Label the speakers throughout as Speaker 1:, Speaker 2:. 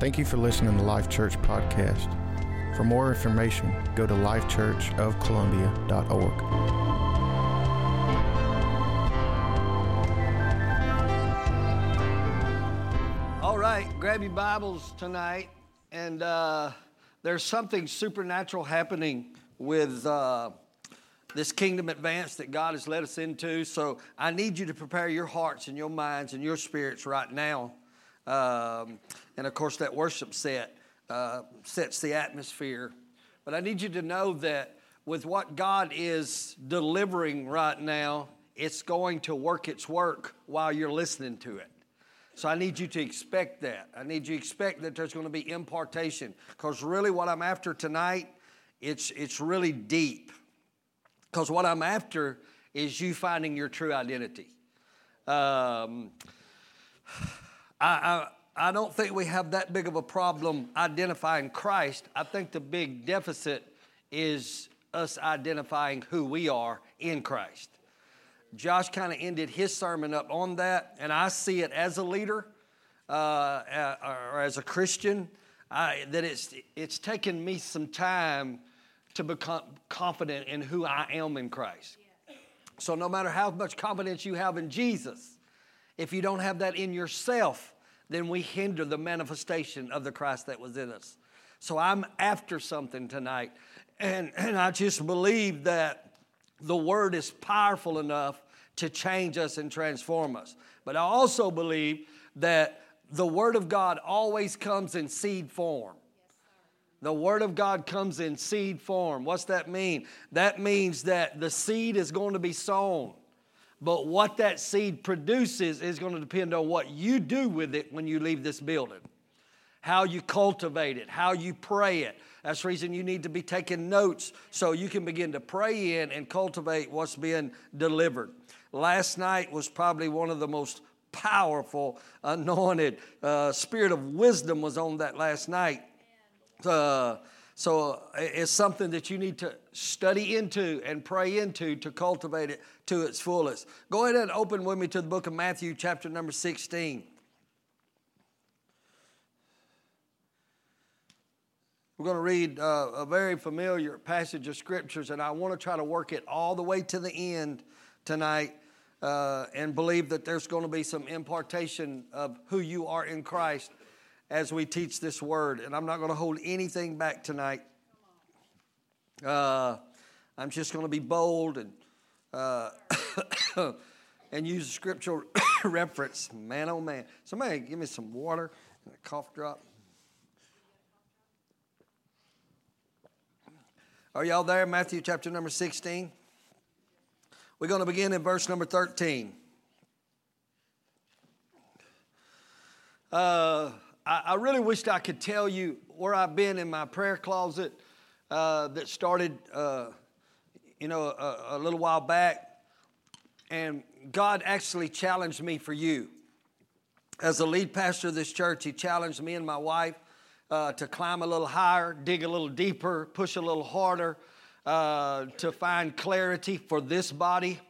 Speaker 1: Thank you for listening to Life Church Podcast. For more information, go to lifechurchofcolumbia.org.
Speaker 2: All right, grab your Bibles tonight, and uh, there's something supernatural happening with uh, this kingdom advance that God has led us into. So I need you to prepare your hearts and your minds and your spirits right now. Um, and of course, that worship set uh, sets the atmosphere. But I need you to know that with what God is delivering right now, it's going to work its work while you're listening to it. So I need you to expect that. I need you to expect that there's going to be impartation. Because really, what I'm after tonight, it's, it's really deep. Because what I'm after is you finding your true identity. Um, I, I, I don't think we have that big of a problem identifying Christ. I think the big deficit is us identifying who we are in Christ. Josh kind of ended his sermon up on that, and I see it as a leader uh, or as a Christian I, that it's, it's taken me some time to become confident in who I am in Christ. So, no matter how much confidence you have in Jesus, if you don't have that in yourself, then we hinder the manifestation of the Christ that was in us. So, I'm after something tonight, and, and I just believe that the Word is powerful enough to change us and transform us. But I also believe that the Word of God always comes in seed form. The Word of God comes in seed form. What's that mean? That means that the seed is going to be sown. But what that seed produces is going to depend on what you do with it when you leave this building. How you cultivate it, how you pray it. That's the reason you need to be taking notes so you can begin to pray in and cultivate what's being delivered. Last night was probably one of the most powerful, anointed, uh, spirit of wisdom was on that last night. Uh, so it's something that you need to study into and pray into to cultivate it to its fullest. Go ahead and open with me to the book of Matthew, chapter number 16. We're going to read uh, a very familiar passage of scriptures, and I want to try to work it all the way to the end tonight uh, and believe that there's going to be some impartation of who you are in Christ as we teach this word. And I'm not going to hold anything back tonight. Uh, I'm just going to be bold and uh, and use a scriptural reference. Man, oh man! Somebody give me some water and a cough drop. Are y'all there? Matthew chapter number 16. We're going to begin in verse number 13. Uh, I, I, really wished I could tell you where I've been in my prayer closet uh, that started, uh, you know, a, a little while back. And God actually challenged me for you. As the lead pastor of this church, He challenged me and my wife uh, to climb a little higher, dig a little deeper, push a little harder, uh, to find clarity for this body.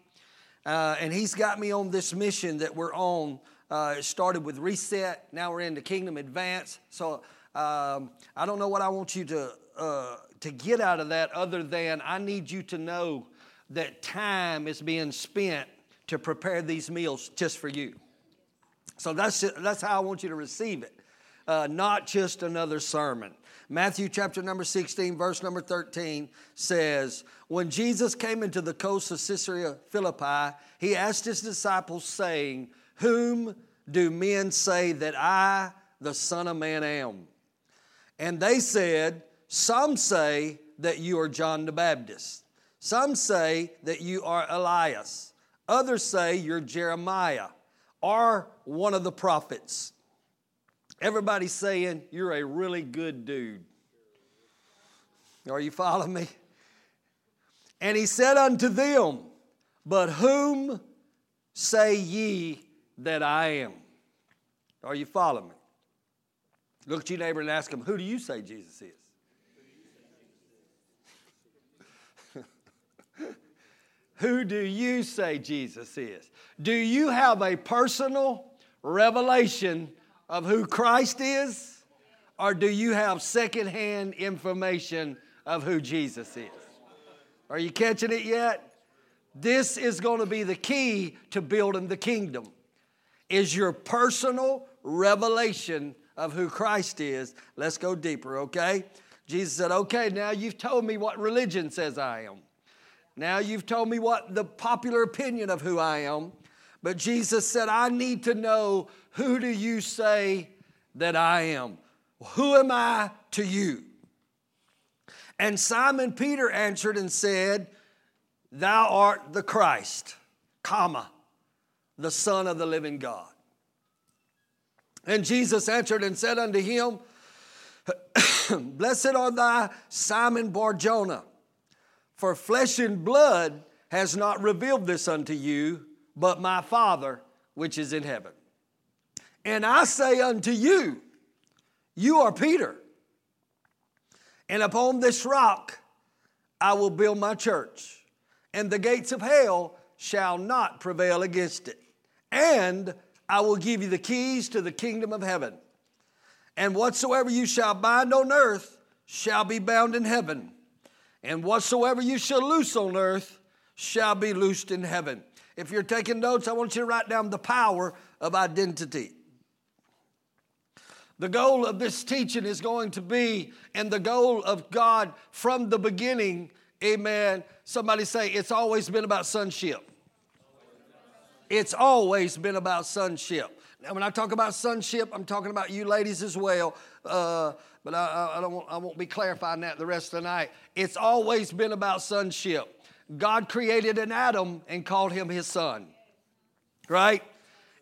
Speaker 2: Uh, and He's got me on this mission that we're on. Uh, it started with Reset, now we're into Kingdom Advance. So um, I don't know what I want you to, uh, to get out of that other than I need you to know that time is being spent to prepare these meals just for you. So that's, that's how I want you to receive it uh, not just another sermon. Matthew chapter number 16, verse number 13 says, When Jesus came into the coast of Caesarea Philippi, he asked his disciples, saying, Whom do men say that I, the Son of Man, am? And they said, Some say that you are John the Baptist. Some say that you are Elias. Others say you're Jeremiah or one of the prophets. Everybody's saying, You're a really good dude. Are you following me? And he said unto them, But whom say ye that I am? Are you following me? Look at your neighbor and ask him, Who do you say Jesus is? Who do you say Jesus is? Do you have a personal revelation of who Christ is? or do you have secondhand information of who Jesus is? Are you catching it yet? This is going to be the key to building the kingdom. Is your personal revelation of who Christ is. Let's go deeper, okay? Jesus said, "Okay, now you've told me what religion says I am. Now you've told me what the popular opinion of who I am. But Jesus said, I need to know who do you say that I am? Who am I to you? And Simon Peter answered and said, Thou art the Christ, comma, the Son of the living God. And Jesus answered and said unto him, Blessed art thou, Simon Barjona, for flesh and blood has not revealed this unto you, but my Father which is in heaven. And I say unto you, you are Peter, and upon this rock I will build my church, and the gates of hell shall not prevail against it. And I will give you the keys to the kingdom of heaven. And whatsoever you shall bind on earth shall be bound in heaven, and whatsoever you shall loose on earth shall be loosed in heaven. If you're taking notes, I want you to write down the power of identity. The goal of this teaching is going to be, and the goal of God from the beginning, amen. Somebody say, it's always been about sonship. It's always been about sonship. Now, when I talk about sonship, I'm talking about you ladies as well. Uh, but I, I, don't, I won't be clarifying that the rest of the night. It's always been about sonship. God created an Adam and called him his son, right?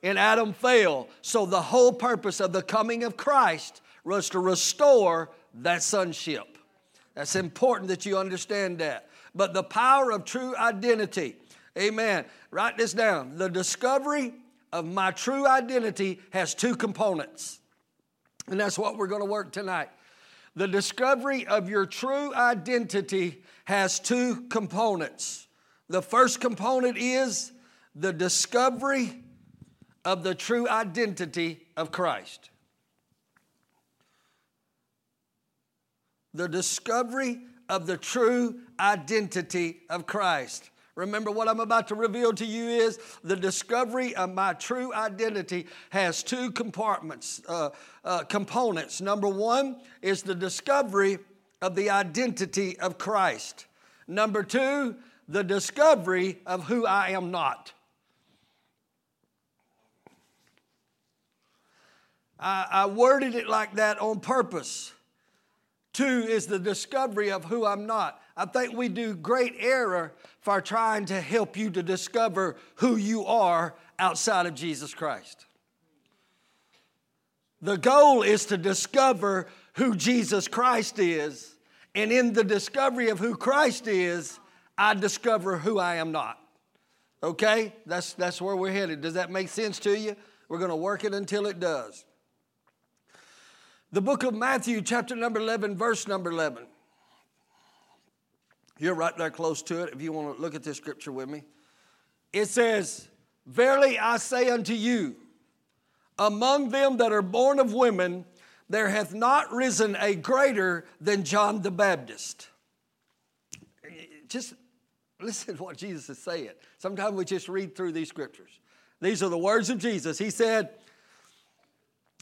Speaker 2: And Adam fell. So the whole purpose of the coming of Christ was to restore that sonship. That's important that you understand that. But the power of true identity, amen. Write this down. The discovery of my true identity has two components. And that's what we're going to work tonight. The discovery of your true identity has two components. The first component is the discovery of the true identity of Christ. The discovery of the true identity of Christ. Remember, what I'm about to reveal to you is the discovery of my true identity has two compartments, uh, uh, components. Number one is the discovery of the identity of Christ. Number two, the discovery of who I am not. I, I worded it like that on purpose. Two is the discovery of who I'm not. I think we do great error for trying to help you to discover who you are outside of Jesus Christ. The goal is to discover who Jesus Christ is, and in the discovery of who Christ is, I discover who I am not. Okay? That's, that's where we're headed. Does that make sense to you? We're going to work it until it does. The book of Matthew, chapter number 11, verse number 11. You're right there close to it if you want to look at this scripture with me. It says, Verily I say unto you, among them that are born of women, there hath not risen a greater than John the Baptist. Just listen to what Jesus is saying. Sometimes we just read through these scriptures. These are the words of Jesus. He said,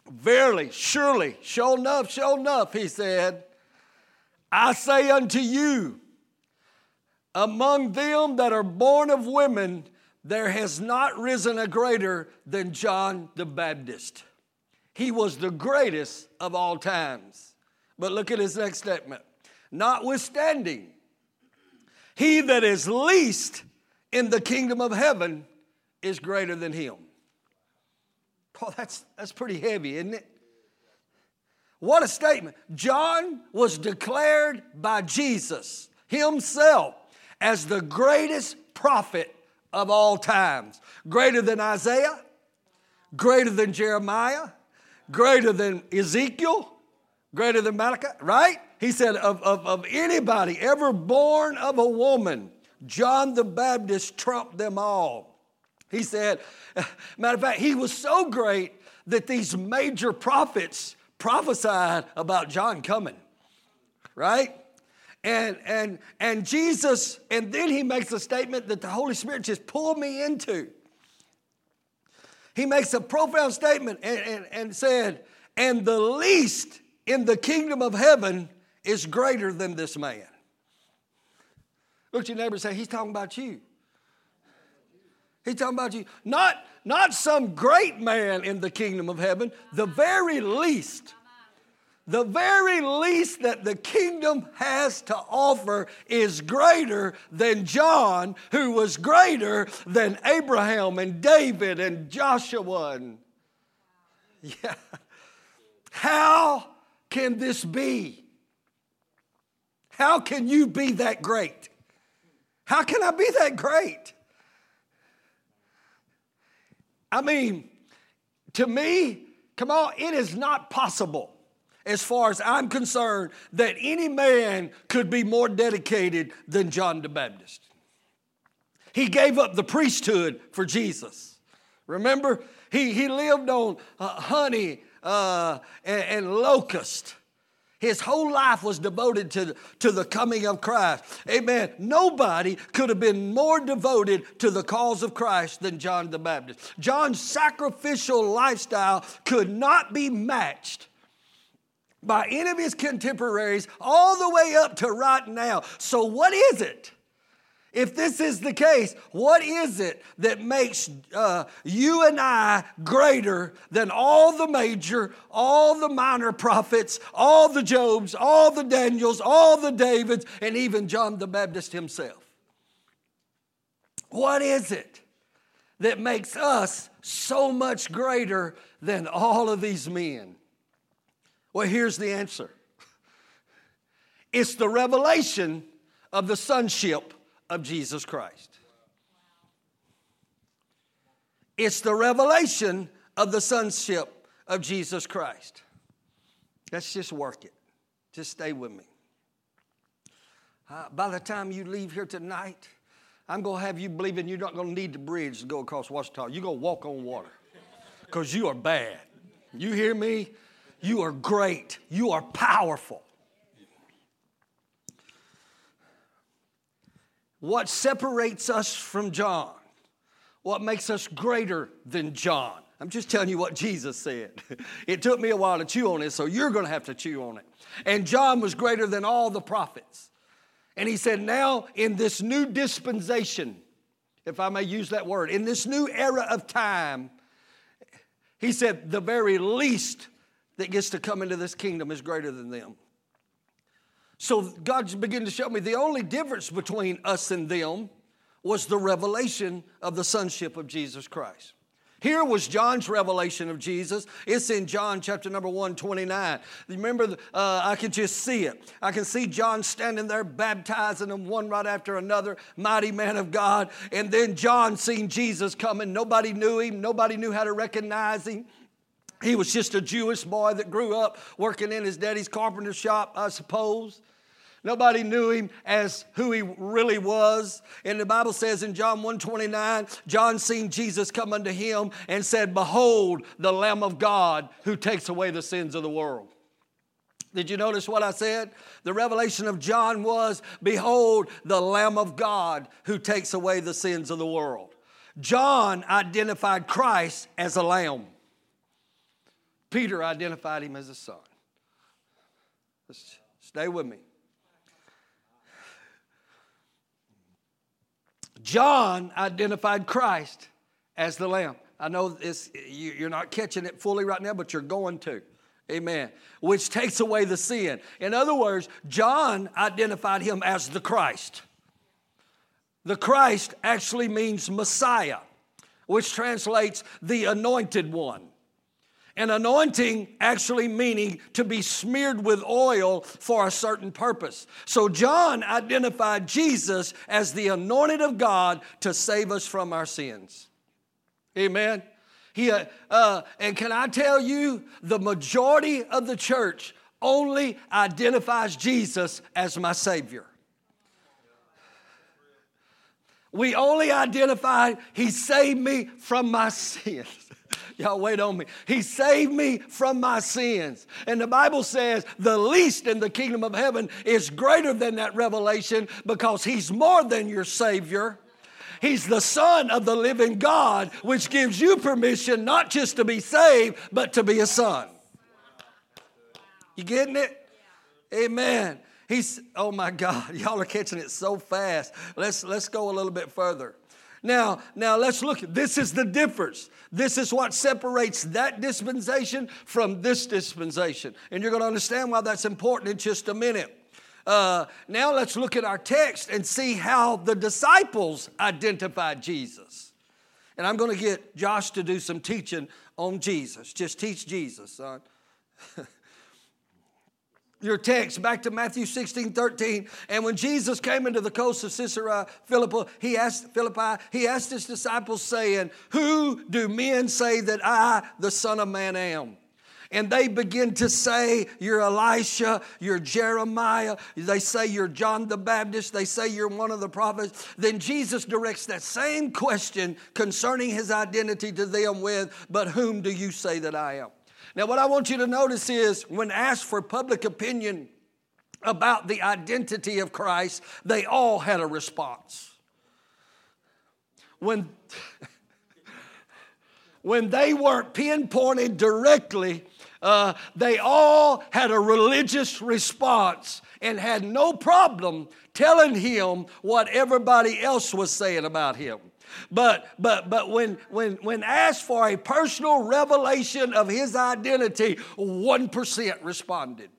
Speaker 2: Verily, surely, sure enough, sure enough, he said, I say unto you, among them that are born of women, there has not risen a greater than John the Baptist. He was the greatest of all times. But look at his next statement. Notwithstanding, he that is least in the kingdom of heaven is greater than him. Oh, that's, that's pretty heavy, isn't it? What a statement. John was declared by Jesus himself as the greatest prophet of all times. Greater than Isaiah, greater than Jeremiah, greater than Ezekiel, greater than Malachi, right? He said, of, of, of anybody ever born of a woman, John the Baptist trumped them all. He said, matter of fact, he was so great that these major prophets prophesied about John coming, right? And, and, and Jesus, and then he makes a statement that the Holy Spirit just pulled me into. He makes a profound statement and, and, and said, and the least in the kingdom of heaven is greater than this man. Look at your neighbor and say, He's talking about you. He's talking about you. Not, not some great man in the kingdom of heaven, the very least the very least that the kingdom has to offer is greater than John, who was greater than Abraham and David and Joshua. And yeah. How can this be? How can you be that great? How can I be that great? I mean, to me, come on, it is not possible as far as I'm concerned, that any man could be more dedicated than John the Baptist. He gave up the priesthood for Jesus. Remember, he, he lived on uh, honey uh, and, and locust. His whole life was devoted to, to the coming of Christ. Amen. Nobody could have been more devoted to the cause of Christ than John the Baptist. John's sacrificial lifestyle could not be matched by any of his contemporaries all the way up to right now. So, what is it? If this is the case, what is it that makes uh, you and I greater than all the major, all the minor prophets, all the Jobs, all the Daniels, all the Davids, and even John the Baptist himself? What is it that makes us so much greater than all of these men? Well, here's the answer it's the revelation of the sonship of Jesus Christ. It's the revelation of the sonship of Jesus Christ. Let's just work it. Just stay with me. Uh, by the time you leave here tonight, I'm going to have you believing you're not going to need the bridge to go across Washington. You're going to walk on water because you are bad. You hear me? You are great. You are powerful. What separates us from John? What makes us greater than John? I'm just telling you what Jesus said. It took me a while to chew on it, so you're going to have to chew on it. And John was greater than all the prophets. And he said, Now in this new dispensation, if I may use that word, in this new era of time, he said, the very least that gets to come into this kingdom is greater than them. So God's beginning to show me the only difference between us and them was the revelation of the sonship of Jesus Christ. Here was John's revelation of Jesus. It's in John chapter number 1, 29. Remember, uh, I can just see it. I can see John standing there baptizing them one right after another, mighty man of God. And then John seeing Jesus coming. Nobody knew him, nobody knew how to recognize him. He was just a Jewish boy that grew up working in his daddy's carpenter shop, I suppose. Nobody knew him as who he really was. And the Bible says in John 129, John seen Jesus come unto him and said, Behold, the Lamb of God who takes away the sins of the world. Did you notice what I said? The revelation of John was, Behold, the Lamb of God who takes away the sins of the world. John identified Christ as a lamb. Peter identified him as a son. Let's stay with me. John identified Christ as the Lamb. I know this, you're not catching it fully right now, but you're going to. Amen. Which takes away the sin. In other words, John identified him as the Christ. The Christ actually means Messiah, which translates the anointed one. An anointing actually meaning to be smeared with oil for a certain purpose. So John identified Jesus as the anointed of God to save us from our sins. Amen. He, uh, uh, and can I tell you, the majority of the church only identifies Jesus as my Savior. We only identify, He saved me from my sins. Y'all wait on me. He saved me from my sins. And the Bible says the least in the kingdom of heaven is greater than that revelation because he's more than your Savior. He's the Son of the living God, which gives you permission not just to be saved, but to be a son. You getting it? Amen. He's, oh my God, y'all are catching it so fast. Let's, let's go a little bit further. Now, now let's look. This is the difference. This is what separates that dispensation from this dispensation. And you're going to understand why that's important in just a minute. Uh, now let's look at our text and see how the disciples identified Jesus. And I'm going to get Josh to do some teaching on Jesus. Just teach Jesus, son. your text back to Matthew 16, 13. And when Jesus came into the coast of Caesarea Philippi, he asked Philippi, he asked his disciples, saying, Who do men say that I, the Son of Man, am? And they begin to say, You're Elisha, you're Jeremiah, they say you're John the Baptist, they say you're one of the prophets. Then Jesus directs that same question concerning his identity to them with, But whom do you say that I am? Now, what I want you to notice is when asked for public opinion about the identity of Christ, they all had a response. When, when they weren't pinpointed directly, uh, they all had a religious response and had no problem telling him what everybody else was saying about him. But but but when when when asked for a personal revelation of his identity, 1% responded.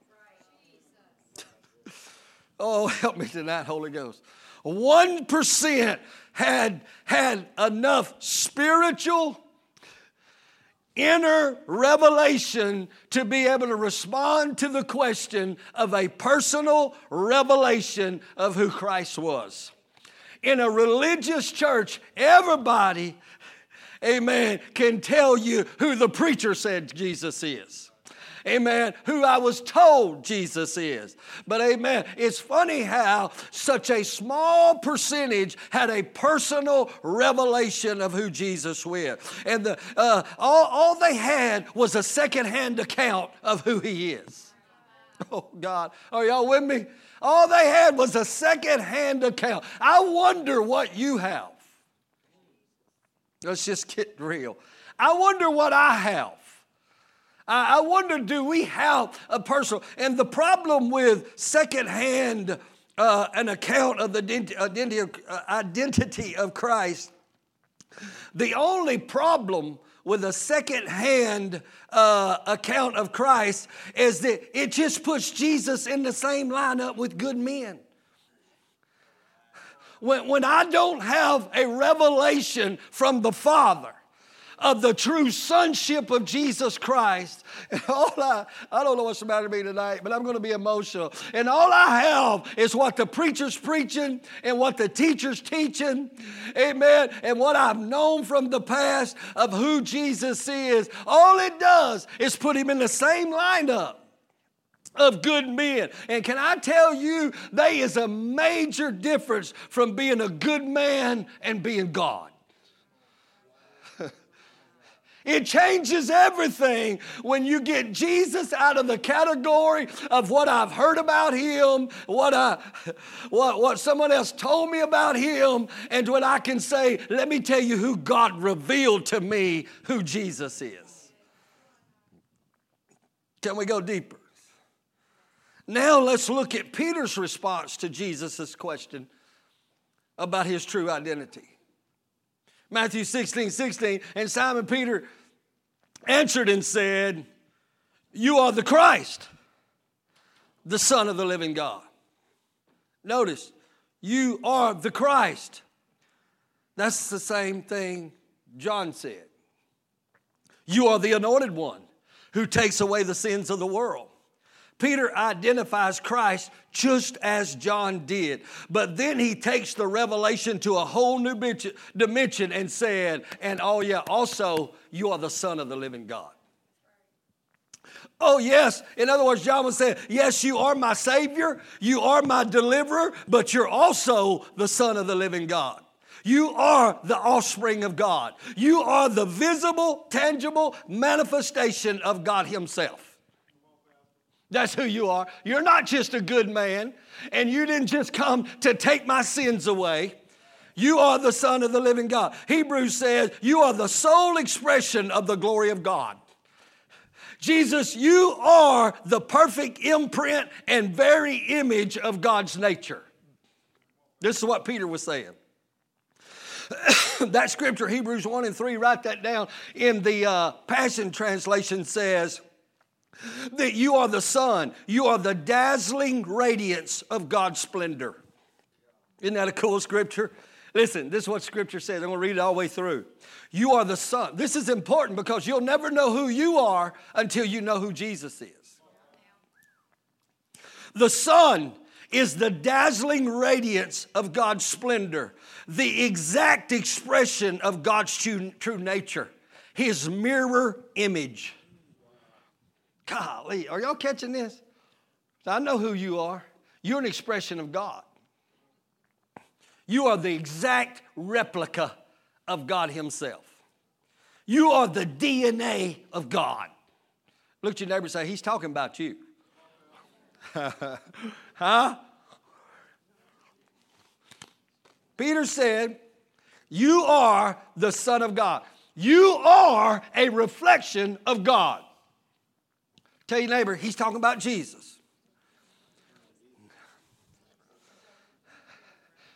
Speaker 2: oh, help me tonight, Holy Ghost. 1% had had enough spiritual inner revelation to be able to respond to the question of a personal revelation of who Christ was in a religious church, everybody, amen, can tell you who the preacher said Jesus is. Amen. Who I was told Jesus is. But amen. It's funny how such a small percentage had a personal revelation of who Jesus was. And the, uh, all, all they had was a secondhand account of who he is. Oh, God. Are y'all with me? All they had was a second-hand account. I wonder what you have. Let's just get real. I wonder what I have. I wonder, do we have a personal? And the problem with secondhand uh, an account of the uh, identity of Christ, the only problem with a second-hand uh, account of Christ is that it just puts Jesus in the same lineup with good men. When, when I don't have a revelation from the Father, of the true sonship of Jesus Christ. And all I, I don't know what's the matter with me tonight, but I'm going to be emotional. And all I have is what the preacher's preaching and what the teacher's teaching. Amen. And what I've known from the past of who Jesus is. All it does is put him in the same lineup of good men. And can I tell you, there is a major difference from being a good man and being God. It changes everything when you get Jesus out of the category of what I've heard about him, what, I, what, what someone else told me about him, and when I can say, let me tell you who God revealed to me who Jesus is. Can we go deeper? Now let's look at Peter's response to Jesus' question about his true identity. Matthew 16, 16, and Simon Peter answered and said, You are the Christ, the Son of the living God. Notice, you are the Christ. That's the same thing John said. You are the anointed one who takes away the sins of the world. Peter identifies Christ just as John did. But then he takes the revelation to a whole new dimension and said, and oh, yeah, also, you are the Son of the living God. Oh, yes. In other words, John was saying, Yes, you are my Savior, you are my deliverer, but you're also the Son of the living God. You are the offspring of God. You are the visible, tangible manifestation of God Himself. That's who you are. You're not just a good man, and you didn't just come to take my sins away. You are the Son of the living God. Hebrews says, You are the sole expression of the glory of God. Jesus, you are the perfect imprint and very image of God's nature. This is what Peter was saying. that scripture, Hebrews 1 and 3, write that down in the uh, Passion Translation says, that you are the son, you are the dazzling radiance of God's splendor. Isn't that a cool scripture? Listen, this is what scripture says. I'm going to read it all the way through. You are the son. This is important because you'll never know who you are until you know who Jesus is. The son is the dazzling radiance of God's splendor, the exact expression of God's true, true nature, his mirror image. Golly, are y'all catching this? I know who you are. You're an expression of God. You are the exact replica of God Himself. You are the DNA of God. Look at your neighbor and say, He's talking about you. huh? Peter said, You are the Son of God. You are a reflection of God. Tell your neighbor, he's talking about Jesus.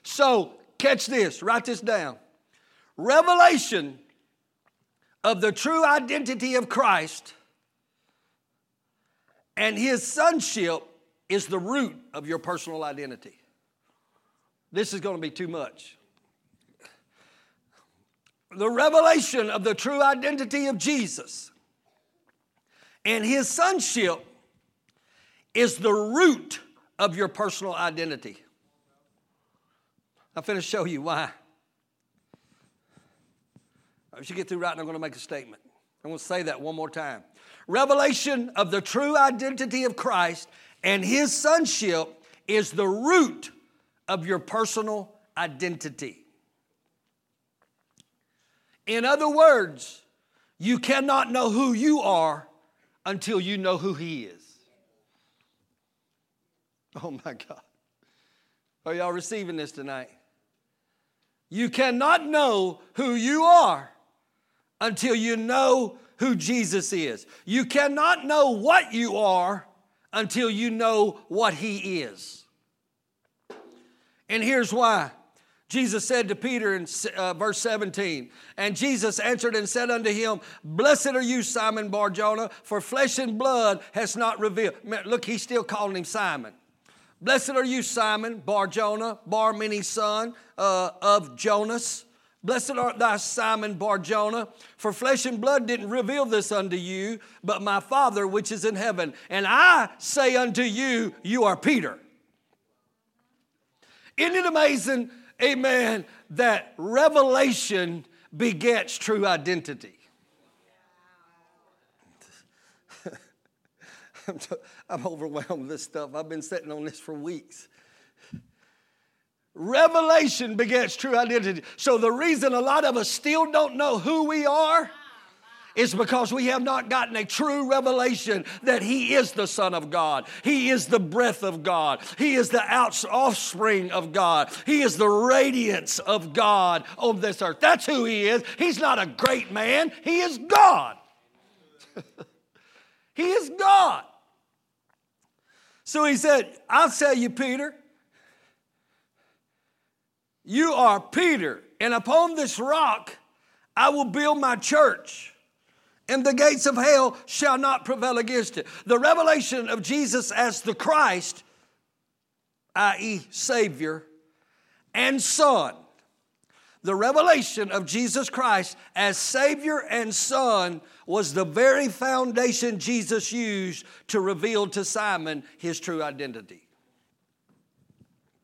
Speaker 2: So, catch this, write this down. Revelation of the true identity of Christ and his sonship is the root of your personal identity. This is going to be too much. The revelation of the true identity of Jesus and his sonship is the root of your personal identity. I'm going to show you why. As you get through writing, I'm going to make a statement. I'm going to say that one more time. Revelation of the true identity of Christ and his sonship is the root of your personal identity. In other words, you cannot know who you are until you know who He is. Oh my God. Are y'all receiving this tonight? You cannot know who you are until you know who Jesus is. You cannot know what you are until you know what He is. And here's why. Jesus said to Peter in uh, verse 17, and Jesus answered and said unto him, Blessed are you, Simon Barjona, for flesh and blood has not revealed. Look, he's still calling him Simon. Blessed are you, Simon Barjona, Bar meaning son uh, of Jonas. Blessed art thou, Simon Barjona, for flesh and blood didn't reveal this unto you, but my Father which is in heaven. And I say unto you, you are Peter. Isn't it amazing amen, that revelation begets true identity. I'm overwhelmed with this stuff. I've been sitting on this for weeks. Revelation begets true identity. So, the reason a lot of us still don't know who we are is because we have not gotten a true revelation that He is the Son of God. He is the breath of God. He is the offspring of God. He is the radiance of God on this earth. That's who He is. He's not a great man, He is God. he is God. So He said, I'll tell you, Peter, you are Peter, and upon this rock I will build my church and the gates of hell shall not prevail against it. The revelation of Jesus as the Christ, i.e., Savior, and Son. The revelation of Jesus Christ as Savior and Son was the very foundation Jesus used to reveal to Simon his true identity.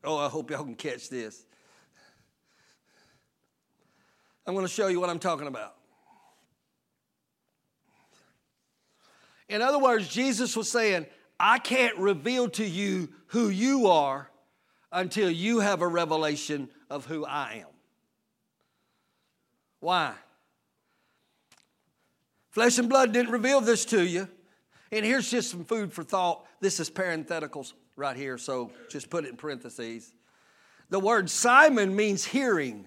Speaker 2: Oh, I hope y'all can catch this. I'm going to show you what I'm talking about. In other words, Jesus was saying, I can't reveal to you who you are until you have a revelation of who I am. Why? Flesh and blood didn't reveal this to you. And here's just some food for thought. This is parentheticals right here, so just put it in parentheses. The word Simon means hearing.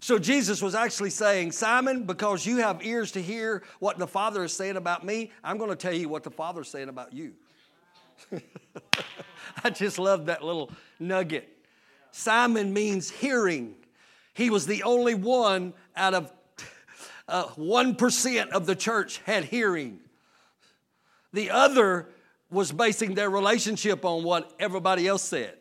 Speaker 2: So Jesus was actually saying, Simon, because you have ears to hear what the Father is saying about me, I'm going to tell you what the Father is saying about you. I just love that little nugget. Simon means hearing. He was the only one out of uh, 1% of the church had hearing. The other was basing their relationship on what everybody else said.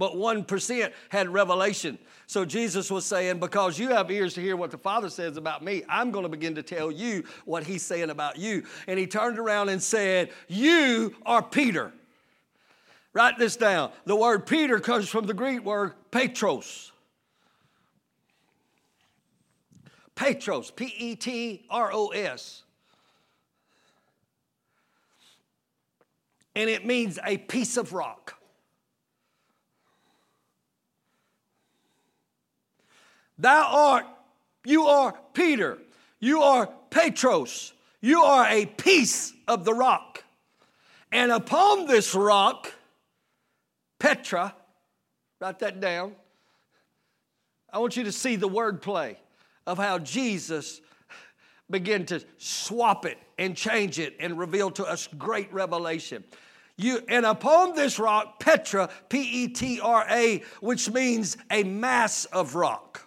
Speaker 2: But 1% had revelation. So Jesus was saying, Because you have ears to hear what the Father says about me, I'm going to begin to tell you what He's saying about you. And He turned around and said, You are Peter. Write this down. The word Peter comes from the Greek word Petros. Petros, P E T R O S. And it means a piece of rock. Thou art, you are Peter, you are Petros, you are a piece of the rock. And upon this rock, Petra, write that down. I want you to see the wordplay of how Jesus began to swap it and change it and reveal to us great revelation. You, and upon this rock, Petra, P E T R A, which means a mass of rock.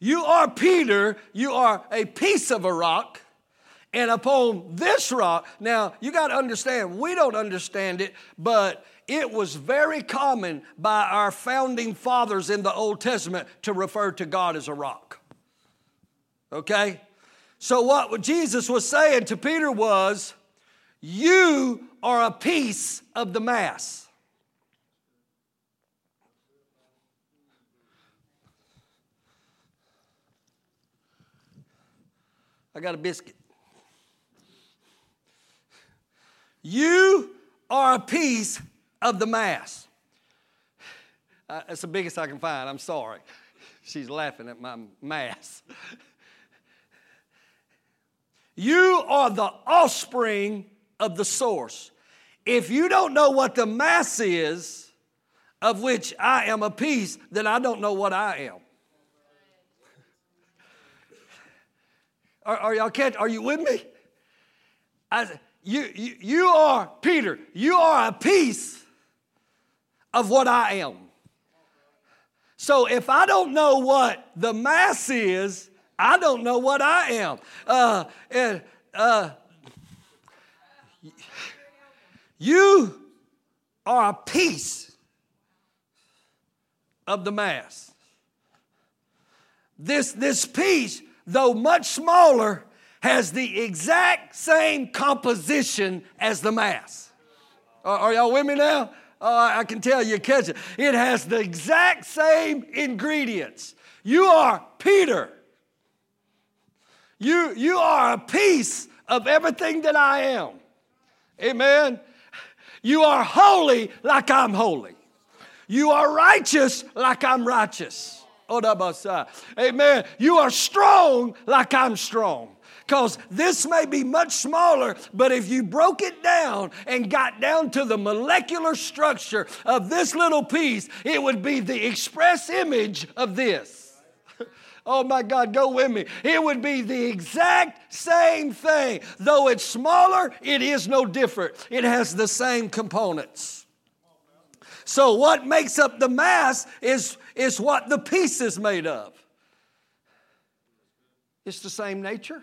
Speaker 2: You are Peter, you are a piece of a rock, and upon this rock, now you got to understand, we don't understand it, but it was very common by our founding fathers in the Old Testament to refer to God as a rock. Okay? So, what Jesus was saying to Peter was, You are a piece of the mass. I got a biscuit. You are a piece of the mass. Uh, that's the biggest I can find. I'm sorry. She's laughing at my mass. You are the offspring of the source. If you don't know what the mass is, of which I am a piece, then I don't know what I am. Are, are y'all catch? Are you with me? I, you, you, you are, Peter, you are a piece of what I am. So if I don't know what the mass is, I don't know what I am. Uh, and, uh, you are a piece of the mass. This, this piece though much smaller, has the exact same composition as the mass. Are, are y'all with me now? Oh, I can tell you catch it. It has the exact same ingredients. You are Peter. You, you are a piece of everything that I am. Amen. You are holy like I'm holy. You are righteous like I'm righteous. Amen. You are strong like I'm strong. Because this may be much smaller, but if you broke it down and got down to the molecular structure of this little piece, it would be the express image of this. Oh my God, go with me. It would be the exact same thing. Though it's smaller, it is no different. It has the same components. So, what makes up the mass is, is what the piece is made of. It's the same nature,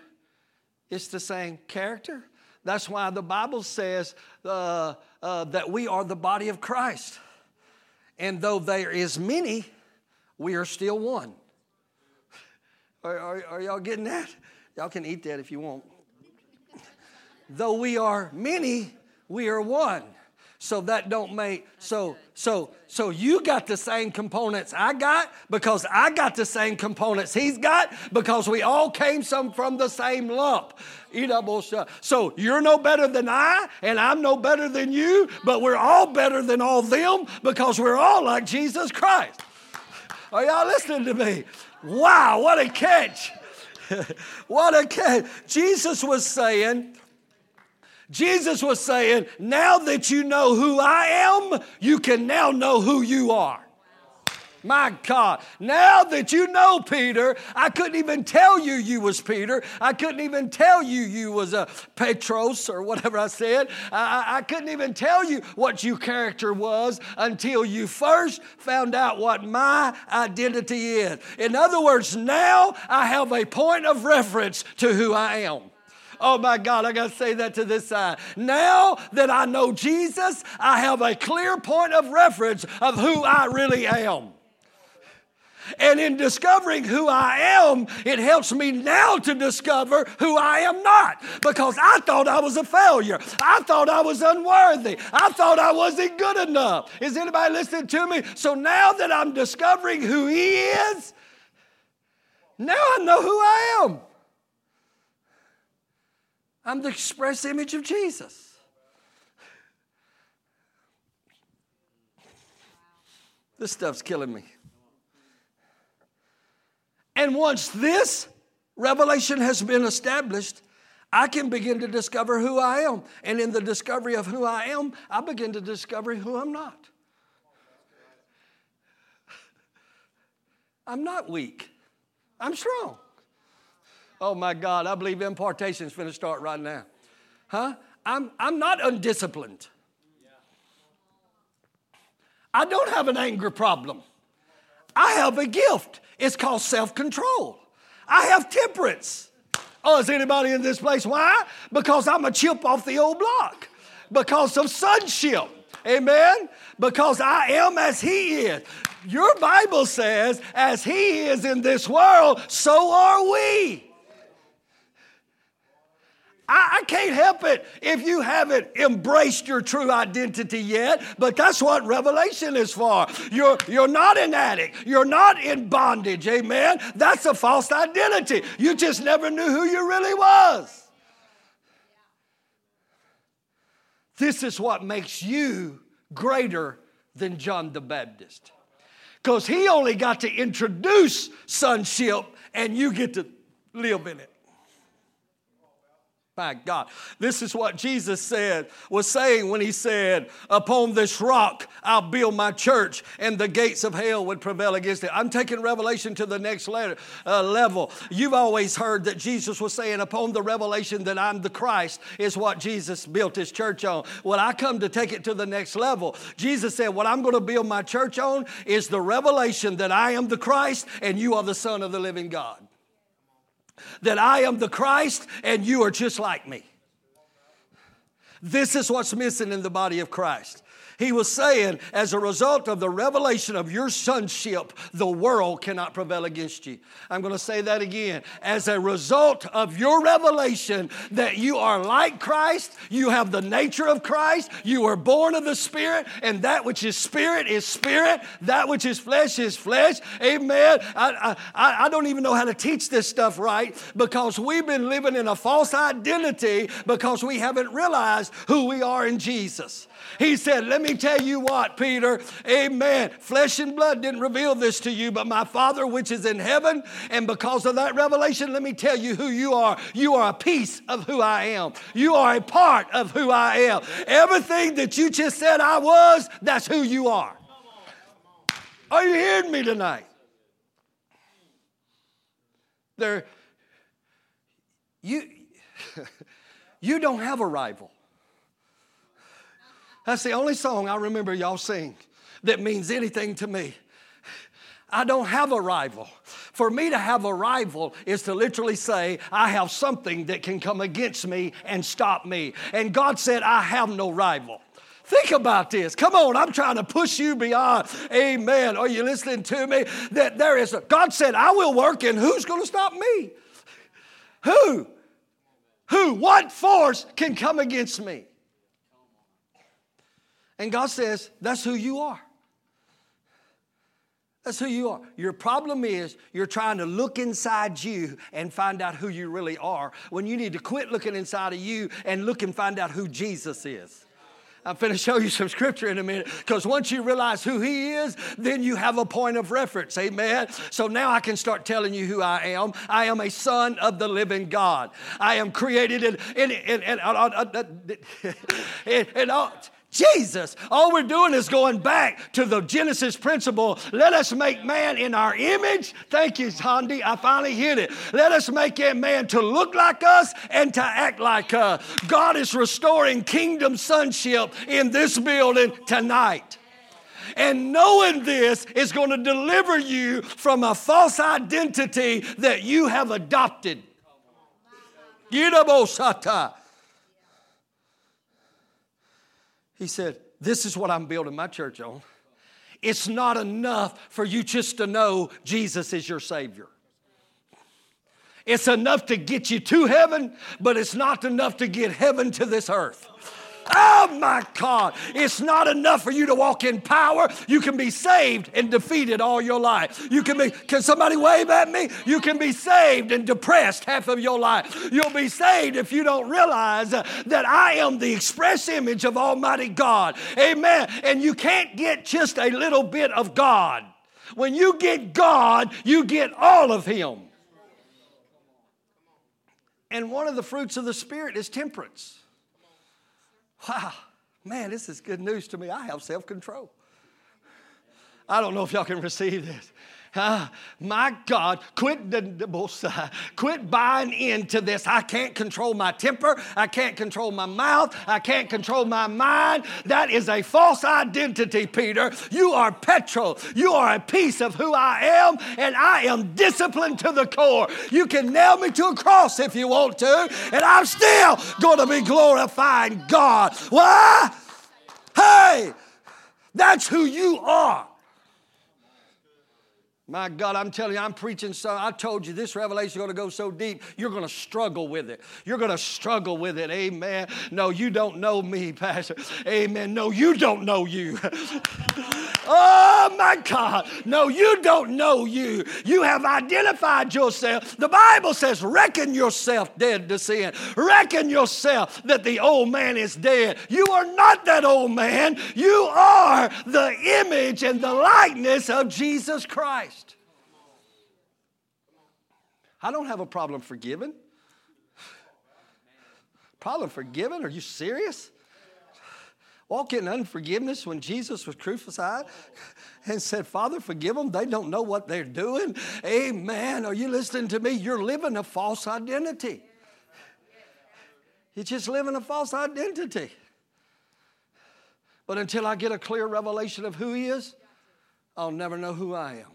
Speaker 2: it's the same character. That's why the Bible says uh, uh, that we are the body of Christ. And though there is many, we are still one. Are, are, are y'all getting that? Y'all can eat that if you want. though we are many, we are one so that don't make so so so you got the same components i got because i got the same components he's got because we all came some from the same lump so you're no better than i and i'm no better than you but we're all better than all them because we're all like jesus christ Are y'all listening to me? Wow, what a catch! what a catch. Jesus was saying, Jesus was saying, now that you know who I am, you can now know who you are. My God. Now that you know Peter, I couldn't even tell you you was Peter. I couldn't even tell you you was a Petros or whatever I said. I, I couldn't even tell you what your character was until you first found out what my identity is. In other words, now I have a point of reference to who I am. Oh my God, I got to say that to this side. Now that I know Jesus, I have a clear point of reference of who I really am. And in discovering who I am, it helps me now to discover who I am not because I thought I was a failure. I thought I was unworthy. I thought I wasn't good enough. Is anybody listening to me? So now that I'm discovering who He is, now I know who I am. I'm the express image of Jesus. This stuff's killing me. And once this revelation has been established, I can begin to discover who I am. And in the discovery of who I am, I begin to discover who I'm not. I'm not weak, I'm strong. Oh my God, I believe impartation is going to start right now. Huh? I'm, I'm not undisciplined. I don't have an anger problem. I have a gift. It's called self control. I have temperance. Oh, is anybody in this place? Why? Because I'm a chip off the old block. Because of sonship. Amen? Because I am as He is. Your Bible says, as He is in this world, so are we. I, I, can't help it if you haven't embraced your true identity yet, but that's what Revelation is for. You're, you're not an addict, you're not in bondage, amen? That's a false identity. You just never knew who you really was. This is what makes you greater than John the Baptist. Because he only got to introduce sonship, and you get to live in it. My God. This is what Jesus said, was saying when he said, Upon this rock I'll build my church, and the gates of hell would prevail against it. I'm taking Revelation to the next letter, uh, level. You've always heard that Jesus was saying, Upon the revelation that I'm the Christ, is what Jesus built his church on. Well, I come to take it to the next level. Jesus said, What I'm going to build my church on is the revelation that I am the Christ and you are the Son of the living God that I am the Christ and you are just like me. This is what's missing in the body of Christ. He was saying, as a result of the revelation of your sonship, the world cannot prevail against you. I'm going to say that again. As a result of your revelation that you are like Christ, you have the nature of Christ, you are born of the Spirit, and that which is spirit is spirit, that which is flesh is flesh. Amen. I, I, I don't even know how to teach this stuff right because we've been living in a false identity because we haven't realized who we are in Jesus. He said, Let me tell you what, Peter, amen. Flesh and blood didn't reveal this to you, but my Father which is in heaven. And because of that revelation, let me tell you who you are. You are a piece of who I am, you are a part of who I am. Everything that you just said I was, that's who you are. Are you hearing me tonight? There, you, you don't have a rival. That's the only song I remember y'all sing that means anything to me. I don't have a rival. For me to have a rival is to literally say, I have something that can come against me and stop me. And God said, I have no rival. Think about this. Come on, I'm trying to push you beyond. Amen. Are you listening to me? That there is a, God said, I will work, and who's going to stop me? Who? Who? What force can come against me? And God says, That's who you are. That's who you are. Your problem is you're trying to look inside you and find out who you really are when you need to quit looking inside of you and look and find out who Jesus is. I'm going to show you some scripture in a minute because once you realize who He is, then you have a point of reference. Amen. So now I can start telling you who I am. I am a son of the living God. I am created in, in, in, in, in, in, in, in Jesus. All we're doing is going back to the Genesis principle. Let us make man in our image. Thank you, Handy. I finally hit it. Let us make man to look like us and to act like us. God is restoring kingdom sonship in this building tonight. And knowing this is going to deliver you from a false identity that you have adopted. Get up, Gidabosata. He said, This is what I'm building my church on. It's not enough for you just to know Jesus is your Savior. It's enough to get you to heaven, but it's not enough to get heaven to this earth. Oh my God. It's not enough for you to walk in power. You can be saved and defeated all your life. You can be, can somebody wave at me? You can be saved and depressed half of your life. You'll be saved if you don't realize that I am the express image of Almighty God. Amen. And you can't get just a little bit of God. When you get God, you get all of Him. And one of the fruits of the Spirit is temperance. Wow, man, this is good news to me. I have self control. I don't know if y'all can receive this. Uh, my God, quit the, quit buying into this. I can't control my temper. I can't control my mouth. I can't control my mind. That is a false identity, Peter. You are Petros. You are a piece of who I am, and I am disciplined to the core. You can nail me to a cross if you want to, and I'm still going to be glorifying God. Why? Hey, that's who you are. My God, I'm telling you, I'm preaching so. I told you this revelation is going to go so deep, you're going to struggle with it. You're going to struggle with it. Amen. No, you don't know me, Pastor. Amen. No, you don't know you. oh, my God. No, you don't know you. You have identified yourself. The Bible says, reckon yourself dead to sin. Reckon yourself that the old man is dead. You are not that old man. You are the image and the likeness of Jesus Christ. I don't have a problem forgiving. Problem forgiven? Are you serious? Walk in unforgiveness when Jesus was crucified and said, Father, forgive them. They don't know what they're doing. Amen. Are you listening to me? You're living a false identity. You're just living a false identity. But until I get a clear revelation of who He is, I'll never know who I am.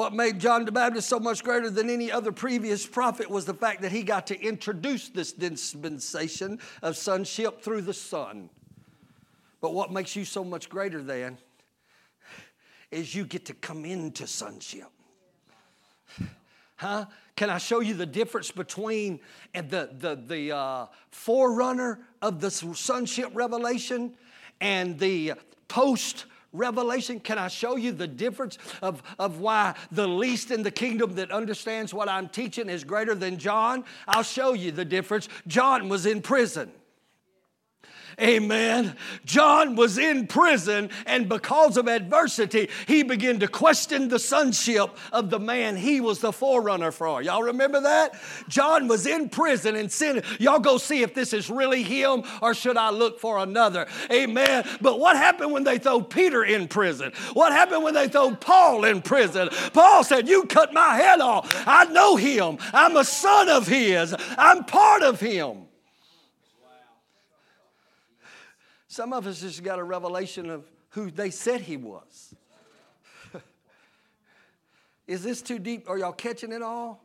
Speaker 2: What made John the Baptist so much greater than any other previous prophet was the fact that he got to introduce this dispensation of sonship through the Son. But what makes you so much greater than is you get to come into sonship. Huh? Can I show you the difference between the, the, the uh, forerunner of the sonship revelation and the post revelation? Can I show you the difference of, of why the least in the kingdom that understands what I'm teaching is greater than John? I'll show you the difference. John was in prison. Amen. John was in prison, and because of adversity, he began to question the sonship of the man he was the forerunner for. Y'all remember that? John was in prison and sin. Y'all go see if this is really him or should I look for another. Amen. But what happened when they throw Peter in prison? What happened when they throw Paul in prison? Paul said, You cut my head off. I know him. I'm a son of his. I'm part of him. Some of us just got a revelation of who they said he was. is this too deep? Are y'all catching it all?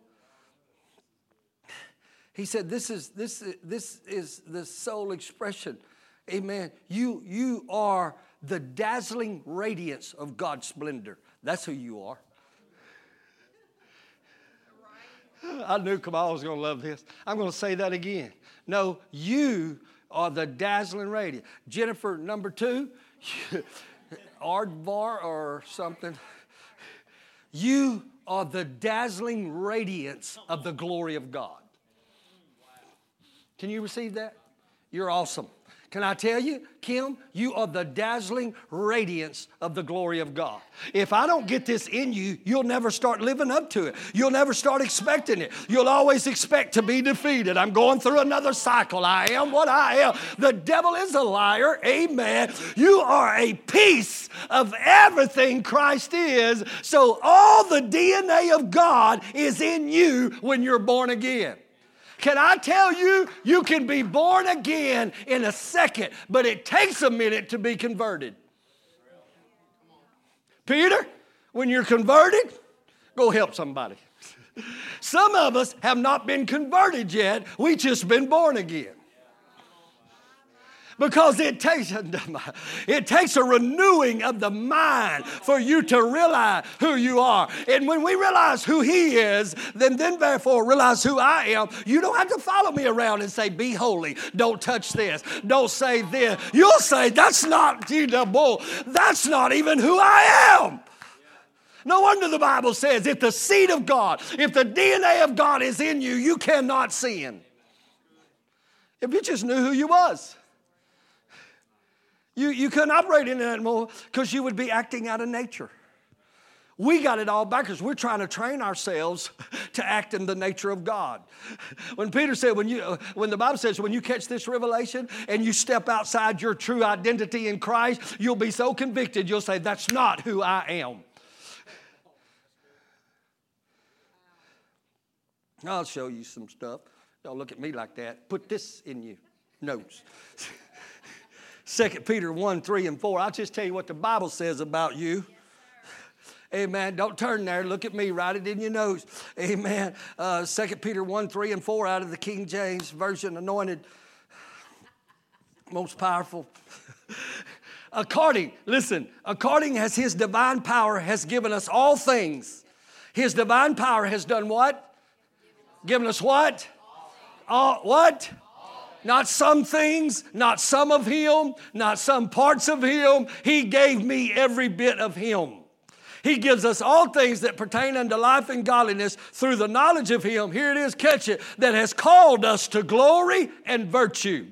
Speaker 2: He said, This is this this is the sole expression. Amen. You you are the dazzling radiance of God's splendor. That's who you are. I knew Kamal was going to love this. I'm going to say that again. No, you or the dazzling radiance. Jennifer, number two, Ardvar or something. You are the dazzling radiance of the glory of God. Can you receive that? You're awesome. Can I tell you, Kim, you are the dazzling radiance of the glory of God. If I don't get this in you, you'll never start living up to it. You'll never start expecting it. You'll always expect to be defeated. I'm going through another cycle. I am what I am. The devil is a liar. Amen. You are a piece of everything Christ is. So all the DNA of God is in you when you're born again. Can I tell you, you can be born again in a second, but it takes a minute to be converted. Peter, when you're converted, go help somebody. Some of us have not been converted yet, we just been born again because it takes it takes a renewing of the mind for you to realize who you are. And when we realize who he is then then therefore realize who i am. You don't have to follow me around and say be holy. Don't touch this. Don't say this. You'll say that's not bull that's not even who i am. No wonder the Bible says if the seed of God, if the DNA of God is in you, you cannot sin. If you just knew who you was. You, you couldn't operate in it anymore because you would be acting out of nature. We got it all backwards. We're trying to train ourselves to act in the nature of God. When Peter said, when, you, when the Bible says, when you catch this revelation and you step outside your true identity in Christ, you'll be so convicted, you'll say, That's not who I am. I'll show you some stuff. Don't look at me like that. Put this in your notes. 2 Peter 1 3 and 4. I'll just tell you what the Bible says about you. Amen. Don't turn there. Look at me. Write it in your notes. Amen. Uh, 2 Peter 1 3 and 4 out of the King James Version, anointed, most powerful. according, listen, according as his divine power has given us all things, his divine power has done what? Given us what? All, what? Not some things, not some of Him, not some parts of Him. He gave me every bit of Him. He gives us all things that pertain unto life and godliness through the knowledge of Him. Here it is, catch it, that has called us to glory and virtue.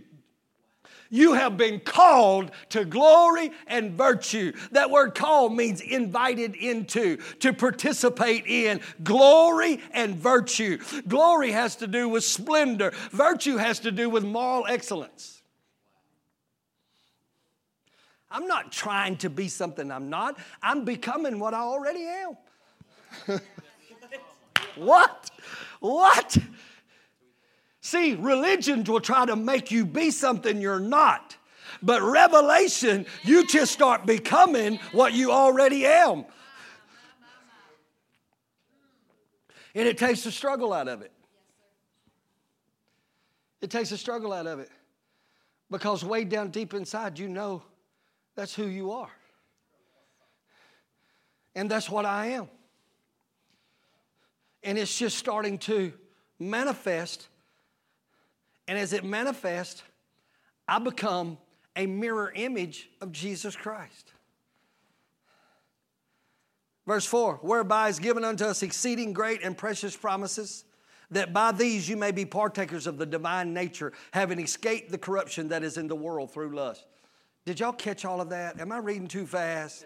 Speaker 2: You have been called to glory and virtue. That word called means invited into, to participate in glory and virtue. Glory has to do with splendor, virtue has to do with moral excellence. I'm not trying to be something I'm not, I'm becoming what I already am. what? What? See, religions will try to make you be something you're not. But revelation, you just start becoming what you already am. And it takes the struggle out of it. It takes the struggle out of it. Because way down deep inside, you know that's who you are. And that's what I am. And it's just starting to manifest and as it manifests, I become a mirror image of Jesus Christ. Verse 4 Whereby is given unto us exceeding great and precious promises, that by these you may be partakers of the divine nature, having escaped the corruption that is in the world through lust. Did y'all catch all of that? Am I reading too fast?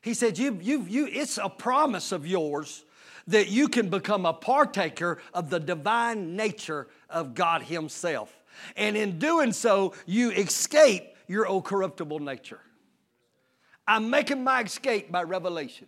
Speaker 2: He said, you, you, you, It's a promise of yours that you can become a partaker of the divine nature of God Himself. And in doing so, you escape your old corruptible nature. I'm making my escape by revelation.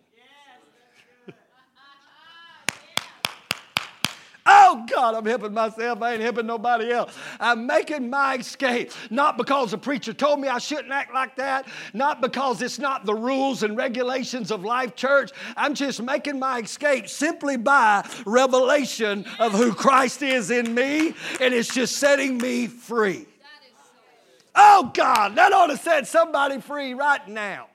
Speaker 2: Oh God, I'm helping myself. I ain't helping nobody else. I'm making my escape. Not because the preacher told me I shouldn't act like that, not because it's not the rules and regulations of Life Church. I'm just making my escape simply by revelation of who Christ is in me, and it's just setting me free. Oh God, that ought to set somebody free right now.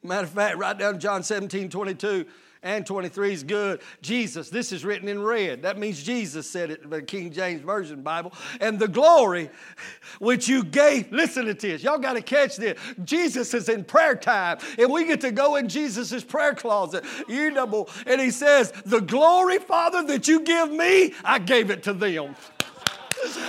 Speaker 2: Matter of fact, right down John 17 22. And 23 is good. Jesus, this is written in red. That means Jesus said it, in the King James Version Bible. And the glory which you gave, listen to this. Y'all got to catch this. Jesus is in prayer time, and we get to go in Jesus' prayer closet. You know, and he says, The glory, Father, that you give me, I gave it to them.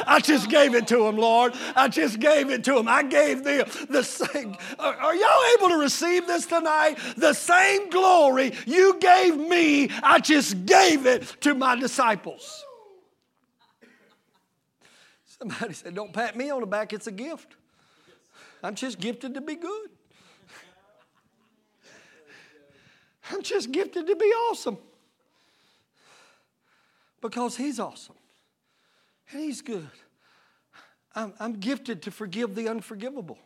Speaker 2: I just gave it to him, Lord. I just gave it to him. I gave them the same. Are, y'all able to receive this tonight? The same glory you gave me, I just gave it to my disciples. Somebody said, Don't pat me on the back, it's a gift. I'm just gifted to be good. I'm just gifted to be awesome because He's awesome and He's good. I'm, I'm gifted to forgive the unforgivable.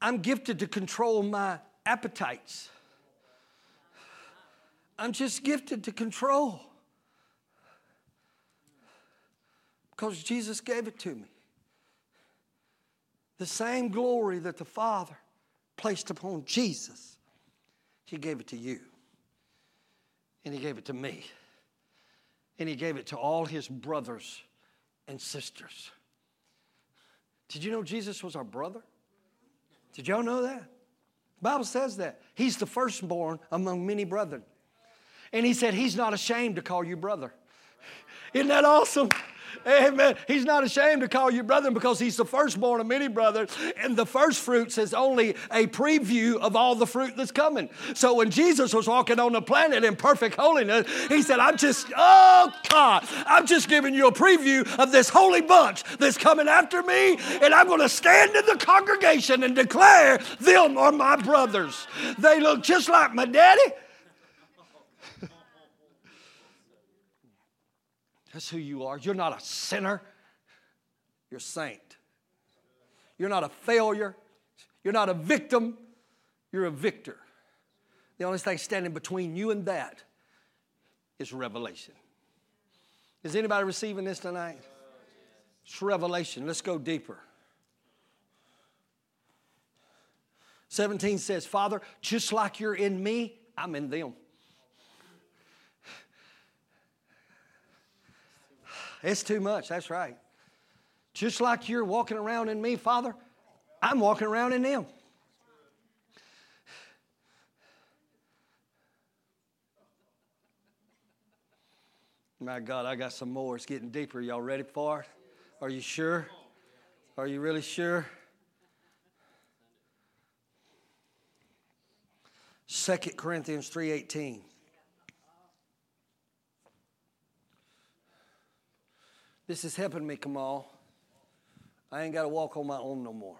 Speaker 2: I'm gifted to control my appetites. I'm just gifted to control because Jesus gave it to me. The same glory that the Father placed upon Jesus, He gave it to you. And He gave it to me. And He gave it to all His brothers and sisters. Did you know Jesus was our brother? Did y'all know that? The Bible says that. He's the firstborn among many brethren. And he said, He's not ashamed to call you brother. Isn't that awesome? Amen. He's not ashamed to call you brother because he's the firstborn of many brothers. And the first fruits is only a preview of all the fruit that's coming. So when Jesus was walking on the planet in perfect holiness, he said, I'm just, oh God, I'm just giving you a preview of this holy bunch that's coming after me. And I'm going to stand in the congregation and declare them are my brothers. They look just like my daddy. That's who you are. You're not a sinner, you're a saint. You're not a failure, you're not a victim, you're a victor. The only thing standing between you and that is revelation. Is anybody receiving this tonight? It's revelation. Let's go deeper. 17 says, Father, just like you're in me, I'm in them. It's too much, that's right. Just like you're walking around in me, Father, I'm walking around in them. My God, I got some more. It's getting deeper. Y'all ready for it? Are you sure? Are you really sure? 2 Corinthians 3:18 This is helping me, Kamal. I ain't got to walk on my own no more.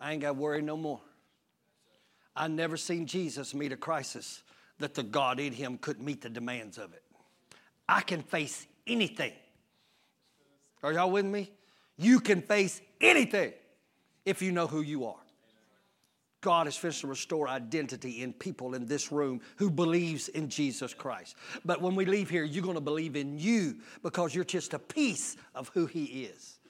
Speaker 2: I ain't got to worry no more. I never seen Jesus meet a crisis that the God in him couldn't meet the demands of it. I can face anything. Are y'all with me? You can face anything if you know who you are. God is finished to restore identity in people in this room who believes in Jesus Christ. But when we leave here, you're going to believe in you because you're just a piece of who He is.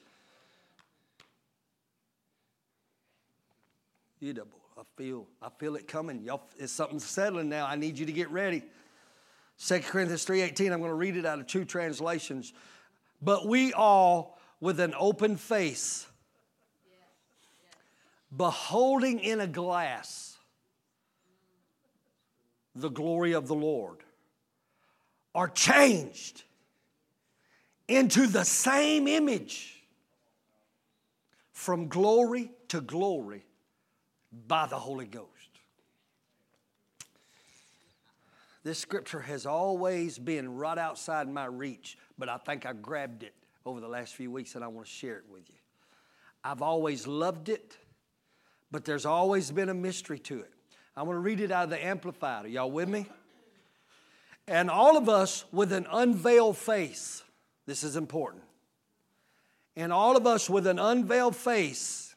Speaker 2: I feel, I feel it coming. Y'all, it's something settling now. I need you to get ready. 2 Corinthians 3.18, I'm going to read it out of two translations. But we all, with an open face, beholding in a glass the glory of the Lord, are changed into the same image from glory to glory by the Holy Ghost. This scripture has always been right outside my reach, but I think I grabbed it over the last few weeks and I want to share it with you. I've always loved it but there's always been a mystery to it. I want to read it out of the Amplified. Are y'all with me? And all of us with an unveiled face, this is important. And all of us with an unveiled face,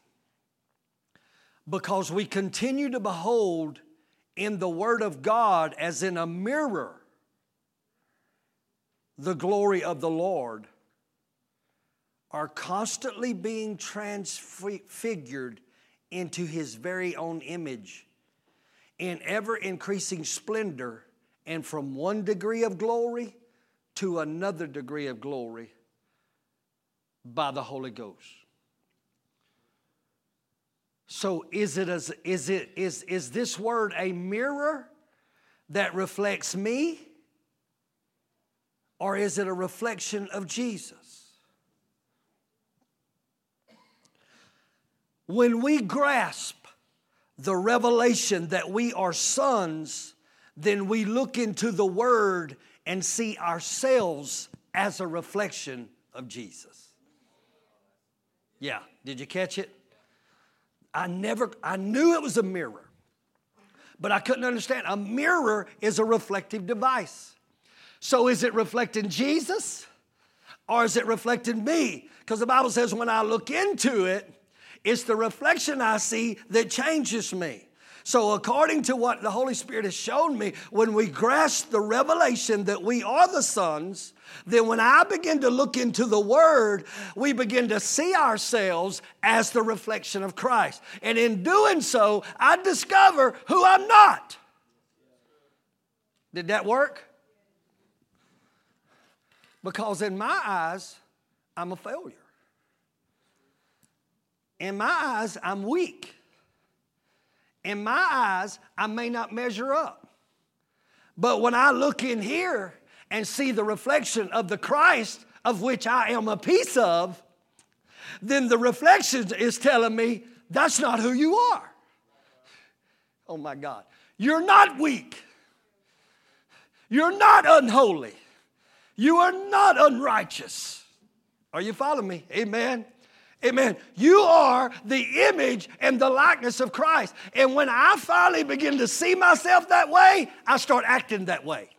Speaker 2: because we continue to behold in the Word of God as in a mirror the glory of the Lord, are constantly being transfigured into his very own image in ever increasing splendor and from one degree of glory to another degree of glory by the Holy Ghost. So is it as is it is is this word a mirror that reflects me or is it a reflection of Jesus? When we grasp the revelation that we are sons, then we look into the Word and see ourselves as a reflection of Jesus. Yeah, did you catch it? I never, I knew it was a mirror, but I couldn't understand. A mirror is a reflective device. So is it reflecting Jesus or is it reflecting me? Because the Bible says when I look into it, it's the reflection I see that changes me. So, according to what the Holy Spirit has shown me, when we grasp the revelation that we are the sons, then when I begin to look into the Word, we begin to see ourselves as the reflection of Christ. And in doing so, I discover who I'm not. Did that work? Because in my eyes, I'm a failure. In my eyes, I'm weak. In my eyes, I may not measure up. But when I look in here and see the reflection of the Christ of which I am a piece of, then the reflection is telling me that's not who you are. Oh my God. You're not weak. You're not unholy. You are not unrighteous. Are you following me? Amen. Amen. You are the image and the likeness of Christ. And when I finally begin to see myself that way, I start acting that way.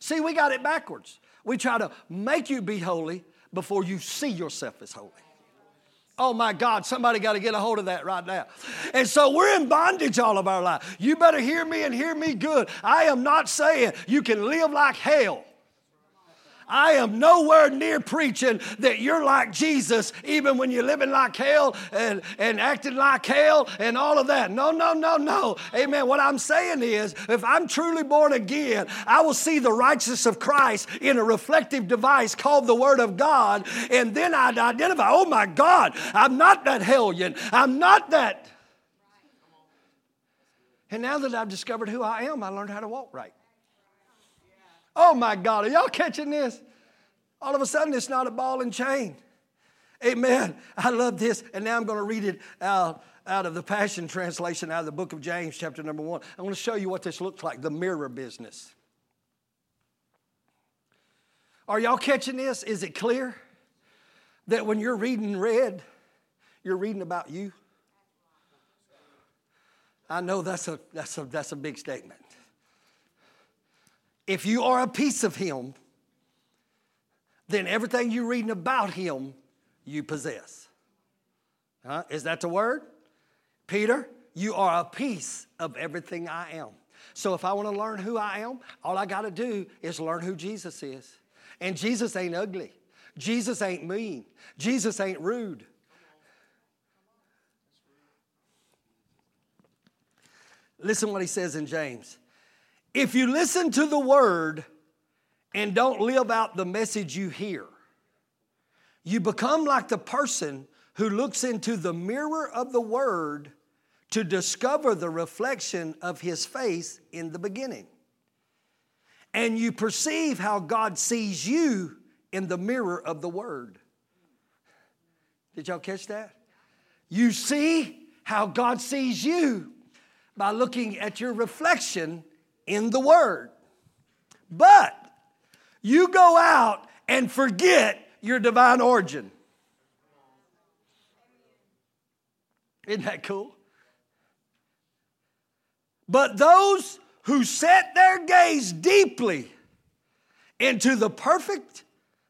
Speaker 2: See, we got it backwards. We try to make you be holy before you see yourself as holy. Oh my God, somebody got to get a hold of that right now. And so we're in bondage all of our life. You better hear me and hear me good. I am not saying you can live like hell. I am nowhere near preaching that you're like Jesus, even when you're living like hell and, and acting like hell and all of that. No, no, no, no. Amen. What I'm saying is, if I'm truly born again, I will see the righteousness of Christ in a reflective device called the Word of God, and then I'd identify, oh my God, I'm not that hellion. I'm not that. And now that I've discovered who I am, I learned how to walk right. Oh my God, are y'all catching this? All of a sudden, it's not a ball and chain. Amen. I love this. And now I'm going to read it out, out of the Passion Translation, out of the book of James, chapter number one. I want to show you what this looks like the mirror business. Are y'all catching this? Is it clear that when you're reading red, you're reading about you? I know that's a, that's a, that's a big statement. If you are a piece of Him, then everything you're reading about Him, you possess. Huh? Is that the word? Peter, you are a piece of everything I am. So if I want to learn who I am, all I got to do is learn who Jesus is. And Jesus ain't ugly. Jesus ain't mean. Jesus ain't rude. Listen what he says in James. If you listen to the word and don't live out the message you hear, you become like the person who looks into the mirror of the word to discover the reflection of his face in the beginning. And you perceive how God sees you in the mirror of the word. Did y'all catch that? You see how God sees you by looking at your reflection in the Word. But you go out and forget your divine origin. Isn't that cool? But those who set their gaze deeply into the perfect,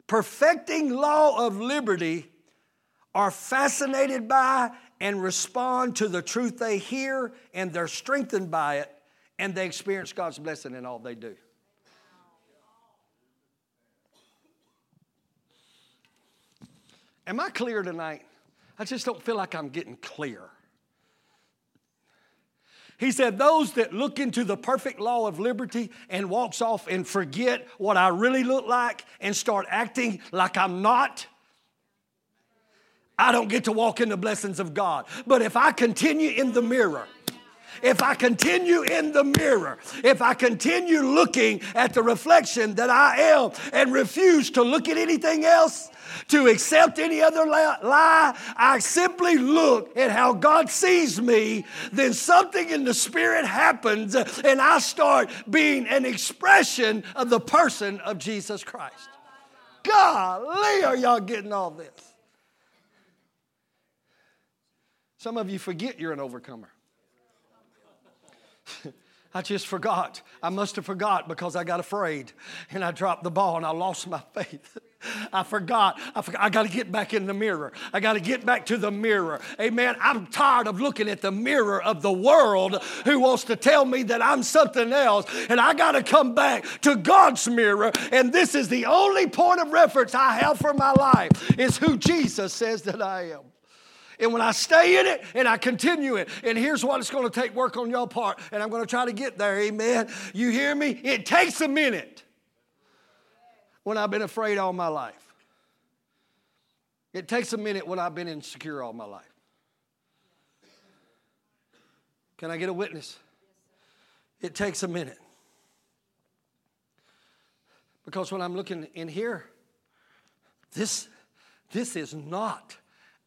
Speaker 2: perfecting law of liberty are fascinated by and respond to the truth they hear, and they're strengthened by it and they experience God's blessing in all they do. Am I clear tonight? I just don't feel like I'm getting clear. He said, Those that look into the perfect law of liberty and walks off and forget what I really look like and start acting like I'm not, I don't get to walk in the blessings of God. But if I continue in the mirror, if I continue in the mirror, if I continue looking at the reflection that I am and refuse to look at anything else, to accept any other lie, I simply look at how God sees me, then something in the spirit happens and I start being an expression of the person of Jesus Christ. Golly, are y'all getting all this? Some of you forget you're an overcomer. I just forgot. I must have forgot because I got afraid and I dropped the ball and I lost my faith. I forgot. I, forgot. I got to get back in the mirror. I got to get back to the mirror. Amen. I'm tired of looking at the mirror of the world who wants to tell me that I'm something else. And I got to come back to God's mirror. And this is the only point of reference I have for my life is who Jesus says that I am. And when I stay in it and I continue it, and here's what it's going to take work on your part, and I'm going to try to get there, amen. You hear me? It takes a minute when I've been afraid all my life. It takes a minute when I've been insecure all my life. Can I get a witness? It takes a minute. Because when I'm looking in here, this, this is not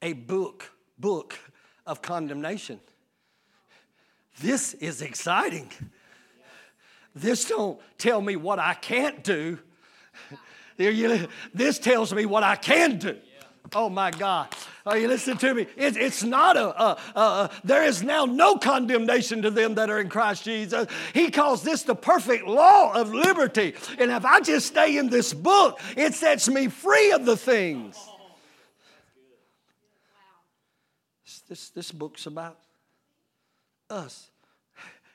Speaker 2: a book book of condemnation. This is exciting. This don't tell me what I can't do. This tells me what I can do. Oh my God. Are you listening to me? It, it's not a, a, a, there is now no condemnation to them that are in Christ Jesus. He calls this the perfect law of liberty. And if I just stay in this book, it sets me free of the things this, this book's about us.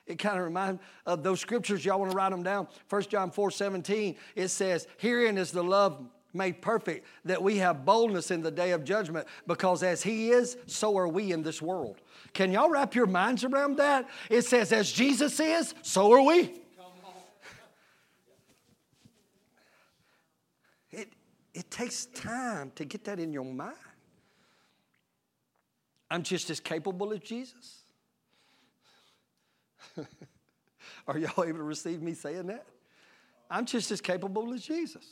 Speaker 2: It kind of reminds of those scriptures. Y'all want to write them down? 1 John 4 17, it says, Herein is the love made perfect, that we have boldness in the day of judgment, because as He is, so are we in this world. Can y'all wrap your minds around that? It says, As Jesus is, so are we. It, it takes time to get that in your mind. I'm just as capable as Jesus. Are y'all able to receive me saying that? I'm just as capable as Jesus.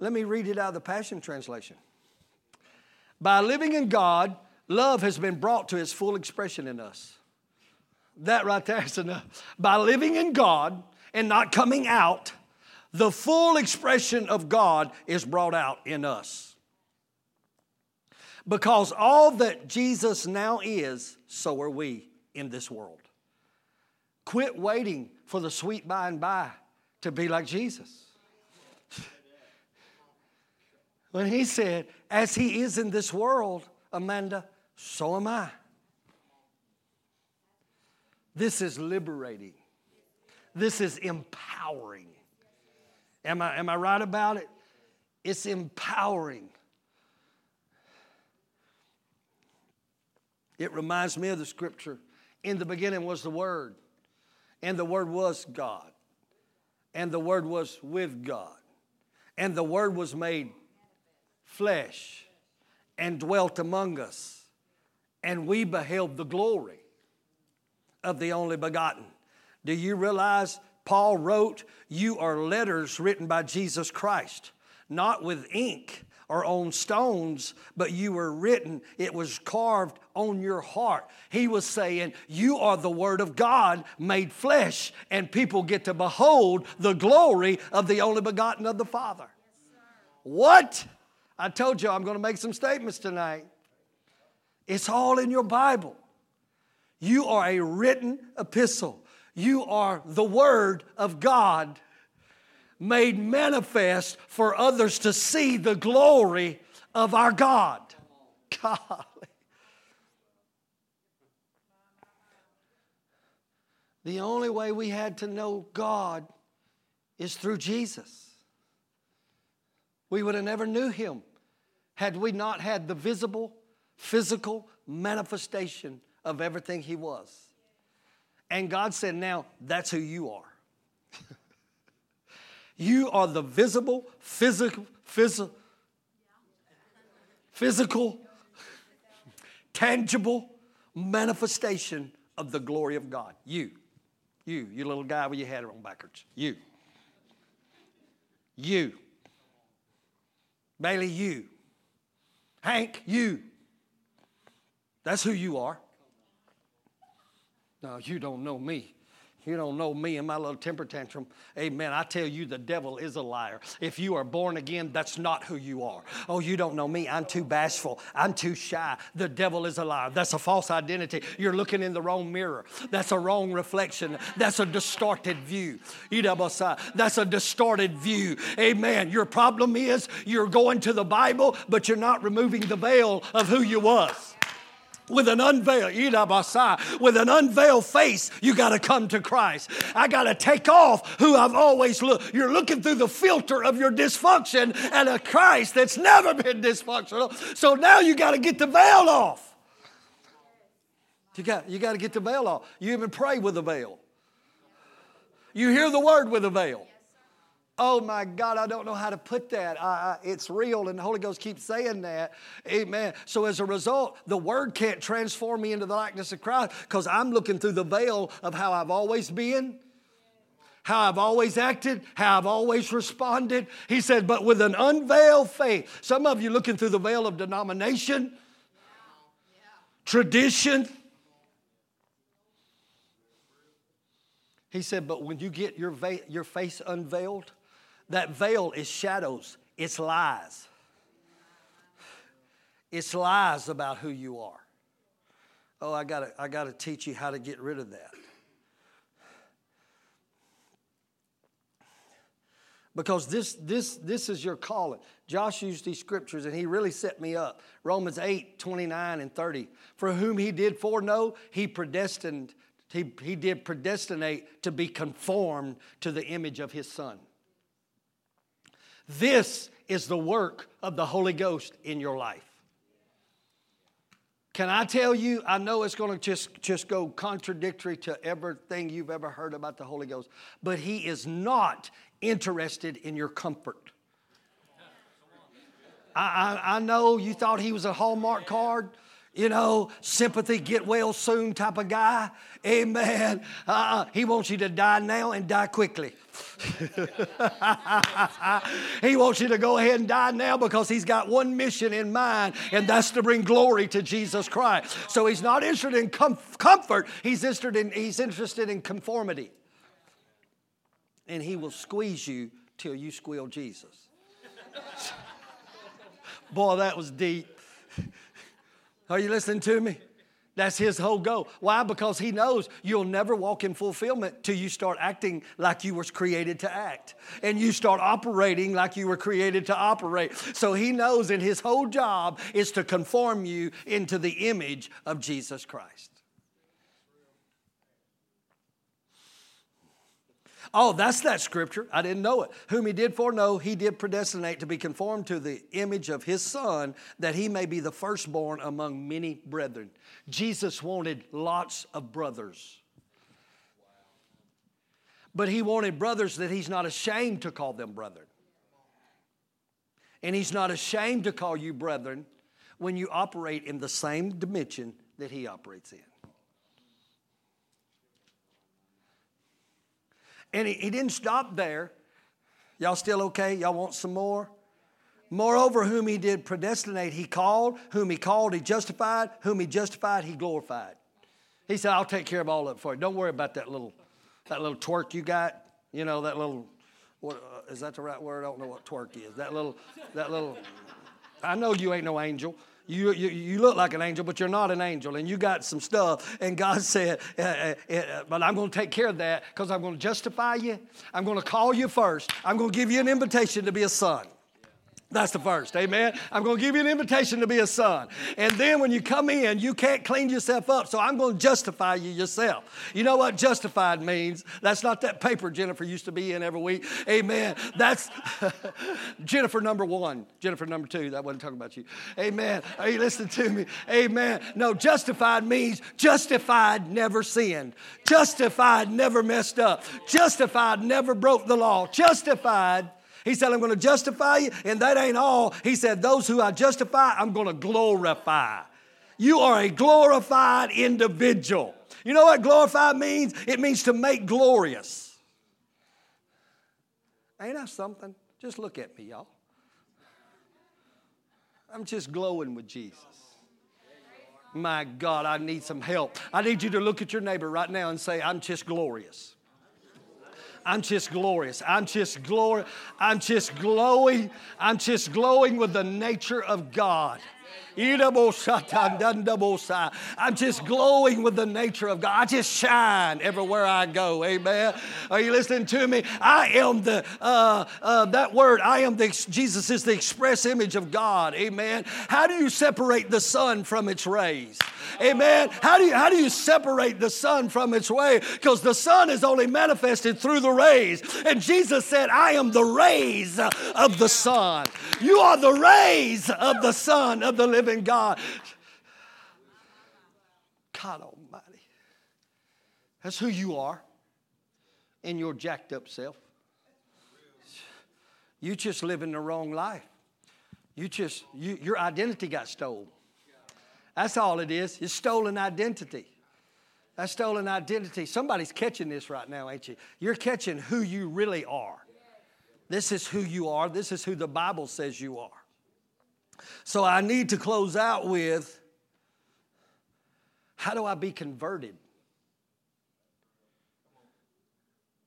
Speaker 2: Let me read it out of the Passion Translation. By living in God, love has been brought to its full expression in us. That right there is enough. By living in God and not coming out, the full expression of God is brought out in us. Because all that Jesus now is, so are we in this world. Quit waiting for the sweet by and by to be like Jesus. When he said, As he is in this world, Amanda, so am I. This is liberating. This is empowering. Am I, am I right about it? It's empowering. It reminds me of the scripture. In the beginning was the Word, and the Word was God, and the Word was with God, and the Word was made flesh and dwelt among us, and we beheld the glory of the only begotten. Do you realize Paul wrote, You are letters written by Jesus Christ, not with ink or on stones, but you were written, it was carved on your heart. He was saying, You are the Word of God made flesh, and people get to behold the glory of the only begotten of the Father. what? I told you I'm going to make some statements tonight. It's all in your Bible. You are a written epistle. You are the Word of God made manifest for others to see the glory of our God. Golly. The only way we had to know God is through Jesus. We would have never knew him had we not had the visible, physical manifestation of everything he was. And God said, Now that's who you are. You are the visible, physical, physical, physical, tangible manifestation of the glory of God. You. You, you little guy with your head on backwards. You. You. Bailey, you. Hank, you. That's who you are. Now you don't know me. You don't know me and my little temper tantrum. Amen. I tell you, the devil is a liar. If you are born again, that's not who you are. Oh, you don't know me. I'm too bashful. I'm too shy. The devil is a liar. That's a false identity. You're looking in the wrong mirror. That's a wrong reflection. That's a distorted view. E double side. That's a distorted view. Amen. Your problem is you're going to the Bible, but you're not removing the veil of who you was with an unveiled with an unveiled face you got to come to christ. I got to take off who i've always looked you're looking through the filter of your dysfunction and a christ that's never been dysfunctional. So now you got to get the veil off. You got, you got to get the veil off. You even pray with a veil. You hear the word with a veil Oh my God, I don't know how to put that. I, I, it's real, and the Holy Ghost keeps saying that. Amen. So as a result, the Word can't transform me into the likeness of Christ because I'm looking through the veil of how I've always been, how I've always acted, how I've always responded. He said, but with an unveiled faith. Some of you looking through the veil of denomination, tradition. He said, but when you get your, va- your face unveiled, that veil is shadows, it's lies. It's lies about who you are. Oh, I gotta, I gotta teach you how to get rid of that. Because this, this, this is your calling. Josh used these scriptures and he really set me up. Romans 8, 29 and 30. For whom he did foreknow, he predestined, he, he did predestinate to be conformed to the image of his son. This is the work of the Holy Ghost in your life. Can I tell you? I know it's going to just, just go contradictory to everything you've ever heard about the Holy Ghost, but He is not interested in your comfort. I, I, I know you thought He was a Hallmark card you know, sympathy, get well soon type of guy. Amen. Uh, he wants you to die now and die quickly. he wants you to go ahead and die now because he's got one mission in mind, and that's to bring glory to Jesus Christ. So he's not interested in com- comfort, he's interested in, he's interested in conformity. And he will squeeze you till you squeal Jesus. Boy, that was deep. Are you listening to me? That's his whole goal. Why? Because he knows you'll never walk in fulfillment till you start acting like you were created to act. And you start operating like you were created to operate. So he knows that his whole job is to conform you into the image of Jesus Christ. Oh, that's that scripture. I didn't know it. Whom he did foreknow, he did predestinate to be conformed to the image of his son, that he may be the firstborn among many brethren. Jesus wanted lots of brothers. But he wanted brothers that he's not ashamed to call them brethren. And he's not ashamed to call you brethren when you operate in the same dimension that he operates in. And he, he didn't stop there. Y'all still okay? Y'all want some more? Moreover, whom he did predestinate, he called. Whom he called, he justified. Whom he justified, he glorified. He said, I'll take care of all of it for you. Don't worry about that little, that little twerk you got. You know, that little, what, uh, is that the right word? I don't know what twerk is. That little, that little, I know you ain't no angel. You, you, you look like an angel, but you're not an angel, and you got some stuff. And God said, uh, uh, uh, But I'm going to take care of that because I'm going to justify you. I'm going to call you first. I'm going to give you an invitation to be a son. That's the first. Amen. I'm going to give you an invitation to be a son. And then when you come in, you can't clean yourself up. So I'm going to justify you yourself. You know what justified means? That's not that paper Jennifer used to be in every week. Amen. That's Jennifer number one. Jennifer number two. That wasn't talking about you. Amen. Are you listening to me? Amen. No, justified means justified never sinned. Justified never messed up. Justified never broke the law. Justified he said, I'm going to justify you, and that ain't all. He said, Those who I justify, I'm going to glorify. You are a glorified individual. You know what glorified means? It means to make glorious. Ain't that something? Just look at me, y'all. I'm just glowing with Jesus. My God, I need some help. I need you to look at your neighbor right now and say, I'm just glorious. I'm just glorious. I'm just glory. I'm just glowing. I'm just glowing with the nature of God. I'm just glowing with the nature of God. I just shine everywhere I go. Amen. Are you listening to me? I am the, uh, uh, that word, I am the, Jesus is the express image of God. Amen. How do you separate the sun from its rays? Amen. How do you, how do you separate the sun from its way? Because the sun is only manifested through the rays. And Jesus said, I am the rays of the sun. You are the rays of the sun of the living God. God Almighty. That's who you are in your jacked up self. You just living the wrong life. You just, you, your identity got stolen. That's all it is. It's stolen identity. That's stolen identity. Somebody's catching this right now, ain't you? You're catching who you really are. This is who you are. This is who the Bible says you are. So I need to close out with how do I be converted?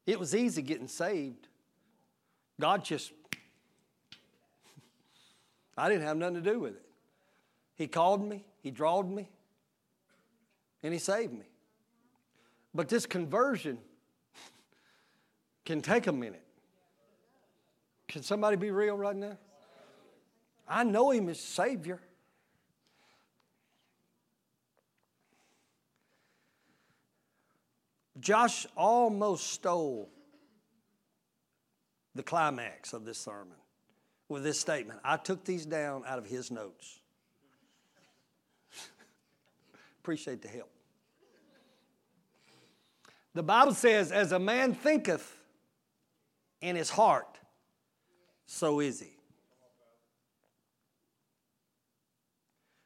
Speaker 2: It was easy getting saved. God just, I didn't have nothing to do with it. He called me, He drawed me, and He saved me. But this conversion can take a minute. Can somebody be real right now? I know Him as Savior. Josh almost stole the climax of this sermon with this statement. I took these down out of his notes. Appreciate the help. The Bible says, as a man thinketh in his heart, so is he.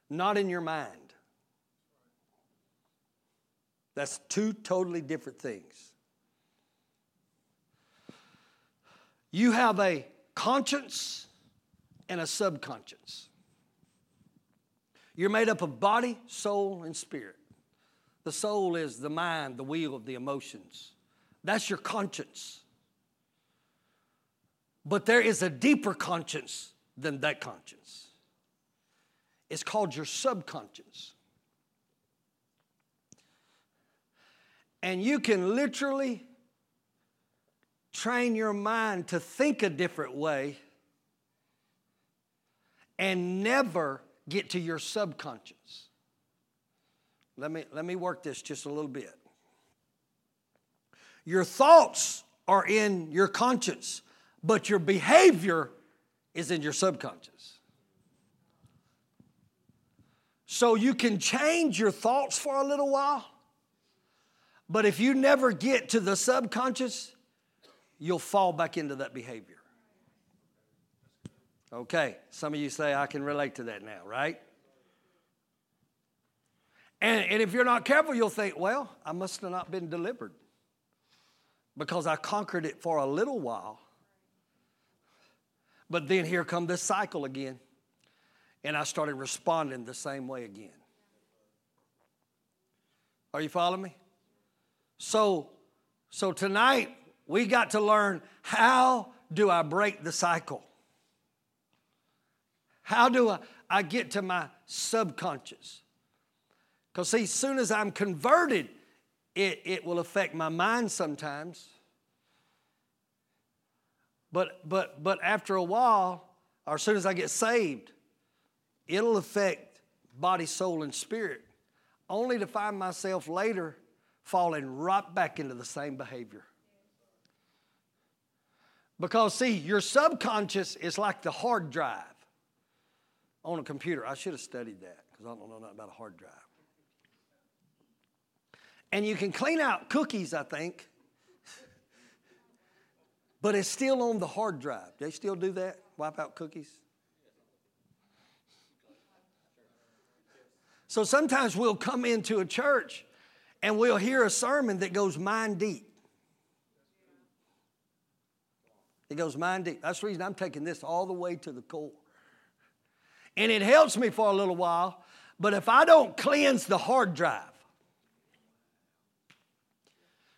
Speaker 2: Not in your mind. That's two totally different things. You have a conscience and a subconscious. You're made up of body, soul, and spirit. The soul is the mind, the wheel of the emotions. That's your conscience. But there is a deeper conscience than that conscience. It's called your subconscious. And you can literally train your mind to think a different way and never get to your subconscious. Let me, let me work this just a little bit. Your thoughts are in your conscience, but your behavior is in your subconscious. So you can change your thoughts for a little while, but if you never get to the subconscious, you'll fall back into that behavior. Okay, some of you say, I can relate to that now, right? And, and if you're not careful, you'll think, well, I must have not been delivered because I conquered it for a little while. But then here come this cycle again, and I started responding the same way again. Are you following me? So, so tonight we got to learn how do I break the cycle? How do I, I get to my subconscious? Because, see, as soon as I'm converted, it, it will affect my mind sometimes. But, but, but after a while, or as soon as I get saved, it'll affect body, soul, and spirit, only to find myself later falling right back into the same behavior. Because, see, your subconscious is like the hard drive on a computer. I should have studied that because I don't know nothing about a hard drive. And you can clean out cookies, I think, but it's still on the hard drive. They still do that? Wipe out cookies? So sometimes we'll come into a church and we'll hear a sermon that goes mind deep. It goes mind deep. That's the reason I'm taking this all the way to the core. And it helps me for a little while, but if I don't cleanse the hard drive,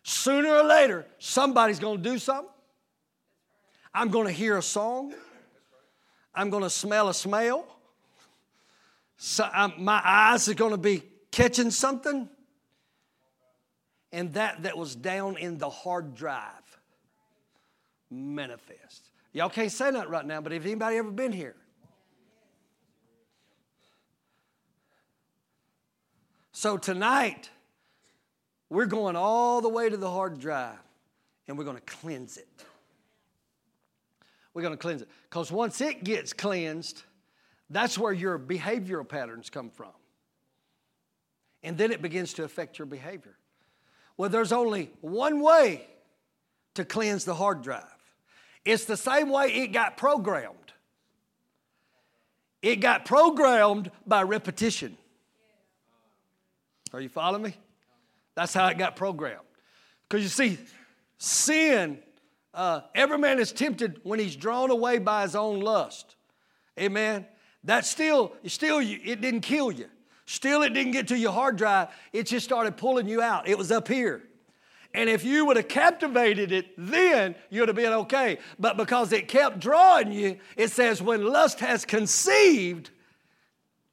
Speaker 2: sooner or later, somebody's going to do something. I'm going to hear a song. I'm going to smell a smell. So my eyes are going to be catching something. And that that was down in the hard drive manifest. Y'all can't say that right now, but if anybody ever been here? So tonight, we're going all the way to the hard drive and we're going to cleanse it. We're going to cleanse it. Because once it gets cleansed, that's where your behavioral patterns come from. And then it begins to affect your behavior. Well, there's only one way to cleanse the hard drive it's the same way it got programmed. It got programmed by repetition. Are you following me? That's how it got programmed. Because you see, sin, uh, every man is tempted when he's drawn away by his own lust. Amen. That still, still, it didn't kill you. Still, it didn't get to your hard drive. It just started pulling you out. It was up here. And if you would have captivated it then, you'd have been okay. But because it kept drawing you, it says, when lust has conceived,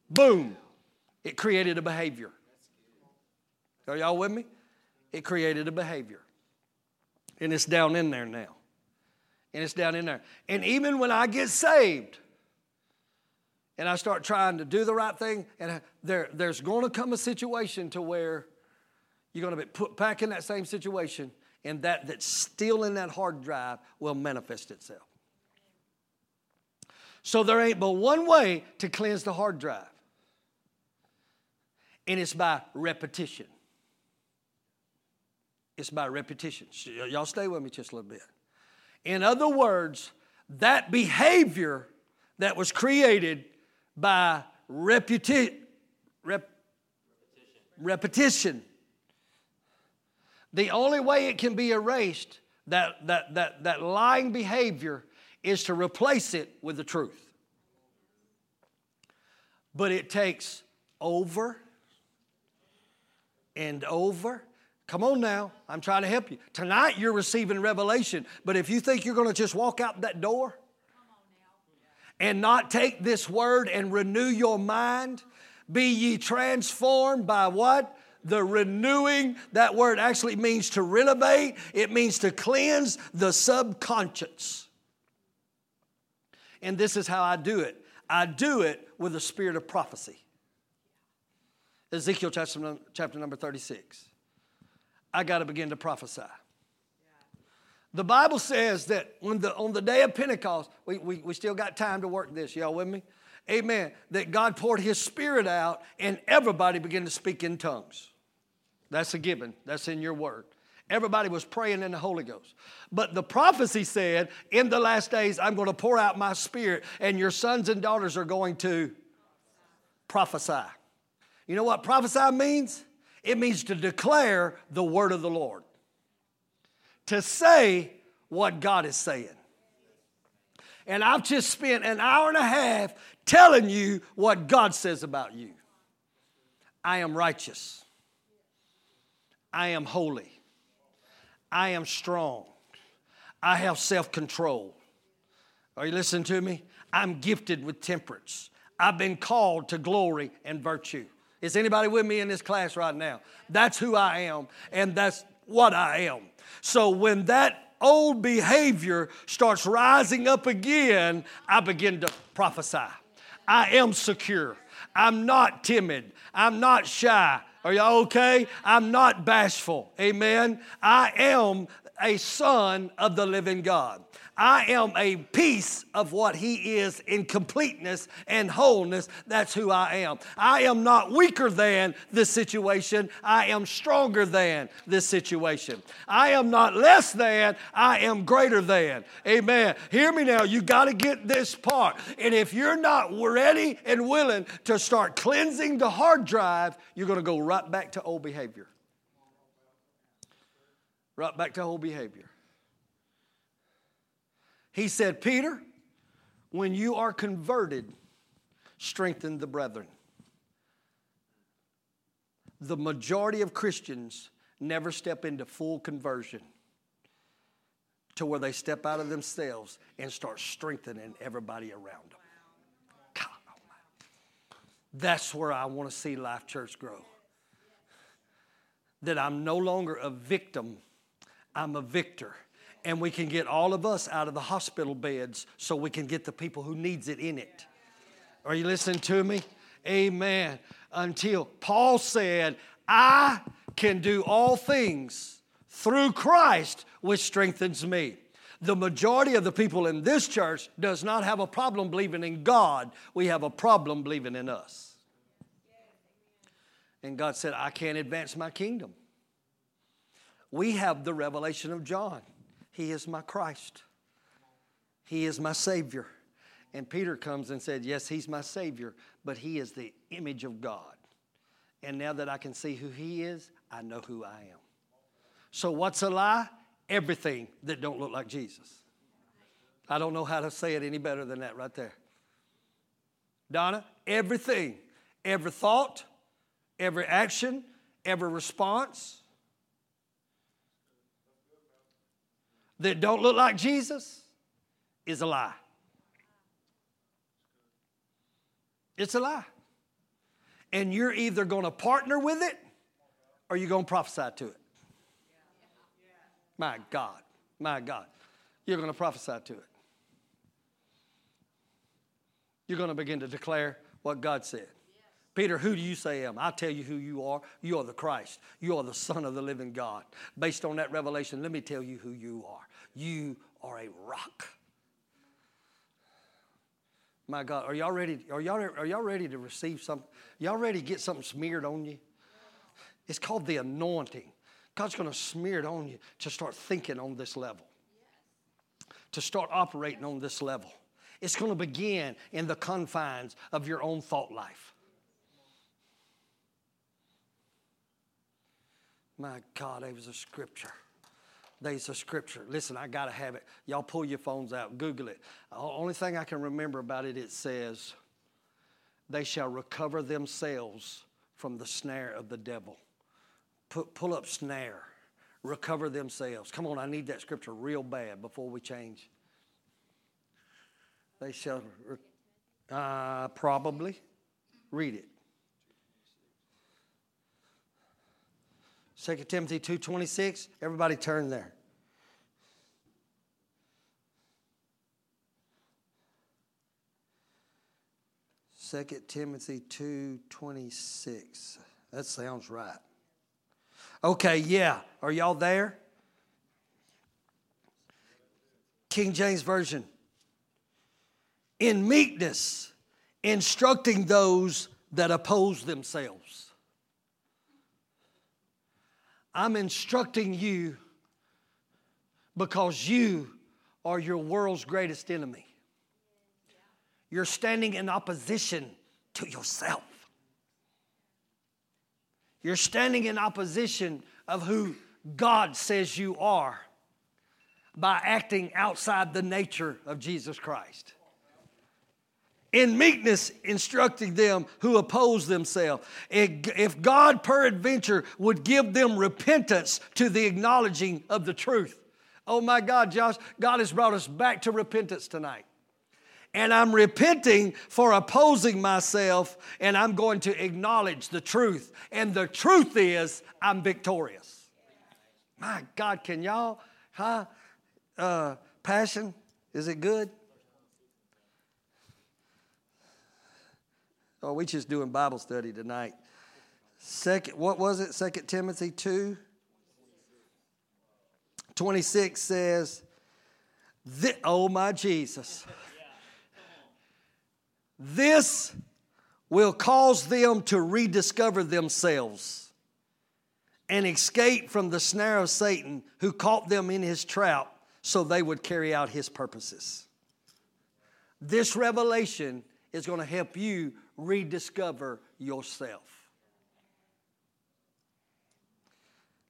Speaker 2: boom, it created a behavior. Are y'all with me? It created a behavior. And it's down in there now. And it's down in there. And even when I get saved, and I start trying to do the right thing, and there, there's going to come a situation to where you're going to be put back in that same situation, and that that's still in that hard drive will manifest itself. So there ain't but one way to cleanse the hard drive, and it's by repetition. It's by repetition. Y'all stay with me just a little bit. In other words, that behavior that was created by rep- repetition. The only way it can be erased, that, that, that, that lying behavior, is to replace it with the truth. But it takes over and over. Come on now, I'm trying to help you. Tonight you're receiving revelation, but if you think you're going to just walk out that door, and not take this word and renew your mind? Be ye transformed by what? The renewing, that word actually means to renovate, it means to cleanse the subconscious. And this is how I do it I do it with the spirit of prophecy. Ezekiel chapter, number 36. I got to begin to prophesy. The Bible says that when the, on the day of Pentecost, we, we, we still got time to work this. Y'all with me? Amen. That God poured His Spirit out and everybody began to speak in tongues. That's a given, that's in your word. Everybody was praying in the Holy Ghost. But the prophecy said, in the last days, I'm going to pour out my Spirit, and your sons and daughters are going to prophesy. You know what prophesy means? It means to declare the word of the Lord to say what God is saying. And I've just spent an hour and a half telling you what God says about you. I am righteous. I am holy. I am strong. I have self control. Are you listening to me? I'm gifted with temperance. I've been called to glory and virtue. Is anybody with me in this class right now? That's who I am, and that's what I am. So when that old behavior starts rising up again, I begin to prophesy. I am secure. I'm not timid. I'm not shy. Are y'all okay? I'm not bashful. Amen. I am a son of the living God. I am a piece of what He is in completeness and wholeness. That's who I am. I am not weaker than this situation. I am stronger than this situation. I am not less than. I am greater than. Amen. Hear me now. You got to get this part. And if you're not ready and willing to start cleansing the hard drive, you're going to go right back to old behavior. Right back to old behavior. He said, Peter, when you are converted, strengthen the brethren. The majority of Christians never step into full conversion to where they step out of themselves and start strengthening everybody around them. God, That's where I want to see Life Church grow. That I'm no longer a victim, I'm a victor and we can get all of us out of the hospital beds so we can get the people who needs it in it. Are you listening to me? Amen. Until Paul said, I can do all things through Christ which strengthens me. The majority of the people in this church does not have a problem believing in God. We have a problem believing in us. And God said, I can't advance my kingdom. We have the revelation of John. He is my Christ. He is my Savior. And Peter comes and said, Yes, He's my Savior, but He is the image of God. And now that I can see who He is, I know who I am. So, what's a lie? Everything that don't look like Jesus. I don't know how to say it any better than that right there. Donna, everything, every thought, every action, every response, that don't look like Jesus is a lie. It's a lie. And you're either going to partner with it or you're going to prophesy to it. My God, my God. You're going to prophesy to it. You're going to begin to declare what God said. Peter, who do you say I am? I'll tell you who you are. You are the Christ. You are the Son of the living God. Based on that revelation, let me tell you who you are. You are a rock. My God, are y'all ready? Are y'all, are y'all ready to receive something? Y'all ready to get something smeared on you? It's called the anointing. God's going to smear it on you to start thinking on this level, to start operating on this level. It's going to begin in the confines of your own thought life. My God, it was a scripture. There's a scripture. Listen, I got to have it. Y'all pull your phones out, Google it. The only thing I can remember about it, it says, They shall recover themselves from the snare of the devil. Put, pull up snare, recover themselves. Come on, I need that scripture real bad before we change. They shall, uh, probably. Read it. 2 Timothy 2.26. Everybody turn there. Second Timothy 2.26. That sounds right. Okay, yeah. Are y'all there? King James Version. In meekness, instructing those that oppose themselves. I'm instructing you because you are your world's greatest enemy. You're standing in opposition to yourself. You're standing in opposition of who God says you are by acting outside the nature of Jesus Christ in meekness instructing them who oppose themselves. If God peradventure would give them repentance to the acknowledging of the truth. Oh my God, Josh, God has brought us back to repentance tonight. And I'm repenting for opposing myself, and I'm going to acknowledge the truth. And the truth is, I'm victorious. My God, can y'all, huh? uh, Passion, is it good? Oh, we just doing Bible study tonight. Second, what was it? Second Timothy 2. 26 says, Oh my Jesus. This will cause them to rediscover themselves and escape from the snare of Satan who caught them in his trap so they would carry out his purposes. This revelation is going to help you rediscover yourself.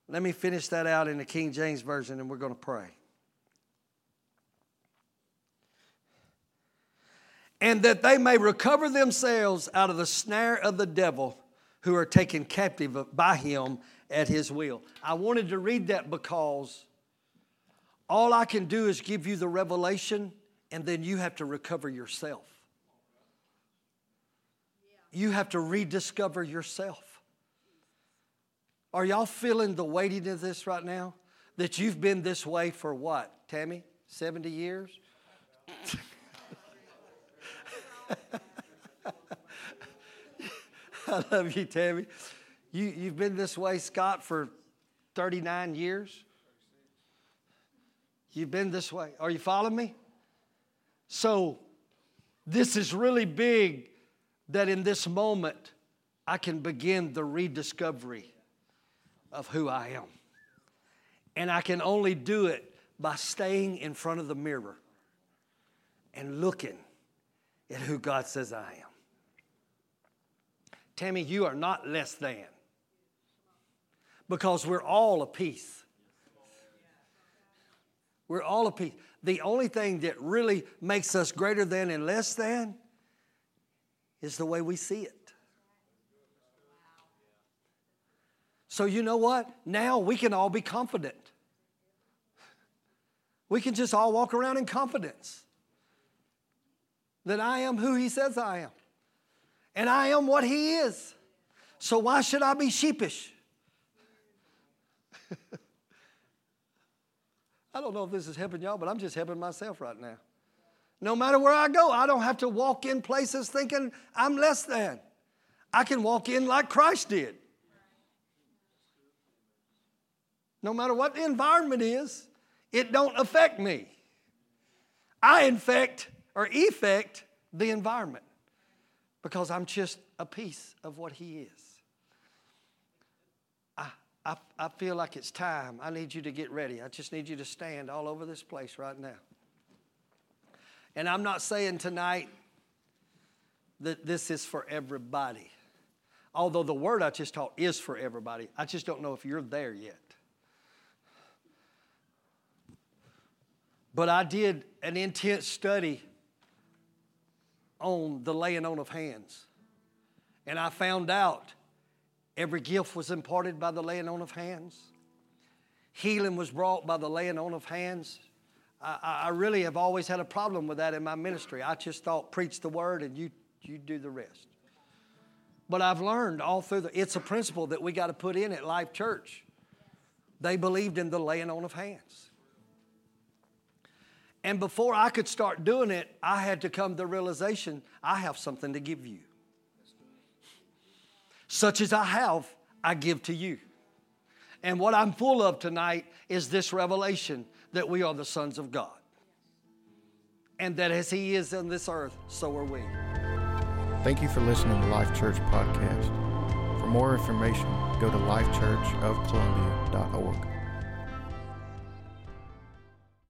Speaker 2: Let me finish that out in the King James Version and we're going to pray. And that they may recover themselves out of the snare of the devil who are taken captive by him at his will. I wanted to read that because all I can do is give you the revelation, and then you have to recover yourself. You have to rediscover yourself. Are y'all feeling the weightiness of this right now? That you've been this way for what, Tammy? 70 years? I love you, Tammy. You, you've been this way, Scott, for 39 years. You've been this way. Are you following me? So, this is really big that in this moment I can begin the rediscovery of who I am. And I can only do it by staying in front of the mirror and looking at who God says I am. Tammy, you are not less than because we're all a piece. We're all a piece. The only thing that really makes us greater than and less than is the way we see it. So, you know what? Now we can all be confident. We can just all walk around in confidence that I am who He says I am. And I am what He is. So, why should I be sheepish? I don't know if this is helping y'all, but I'm just helping myself right now. No matter where I go, I don't have to walk in places thinking I'm less than. I can walk in like Christ did. No matter what the environment is, it don't affect me. I infect or effect the environment because I'm just a piece of what he is. I, I feel like it's time. I need you to get ready. I just need you to stand all over this place right now. And I'm not saying tonight that this is for everybody. Although the word I just taught is for everybody, I just don't know if you're there yet. But I did an intense study on the laying on of hands. And I found out Every gift was imparted by the laying on of hands. Healing was brought by the laying on of hands. I, I really have always had a problem with that in my ministry. I just thought, preach the word and you, you do the rest. But I've learned all through the, it's a principle that we got to put in at Life Church. They believed in the laying on of hands. And before I could start doing it, I had to come to the realization I have something to give you. Such as I have, I give to you. And what I'm full of tonight is this revelation that we are the sons of God. And that as He is on this earth, so are we.
Speaker 1: Thank you for listening to Life Church Podcast. For more information, go to lifechurchofcolumbia.org.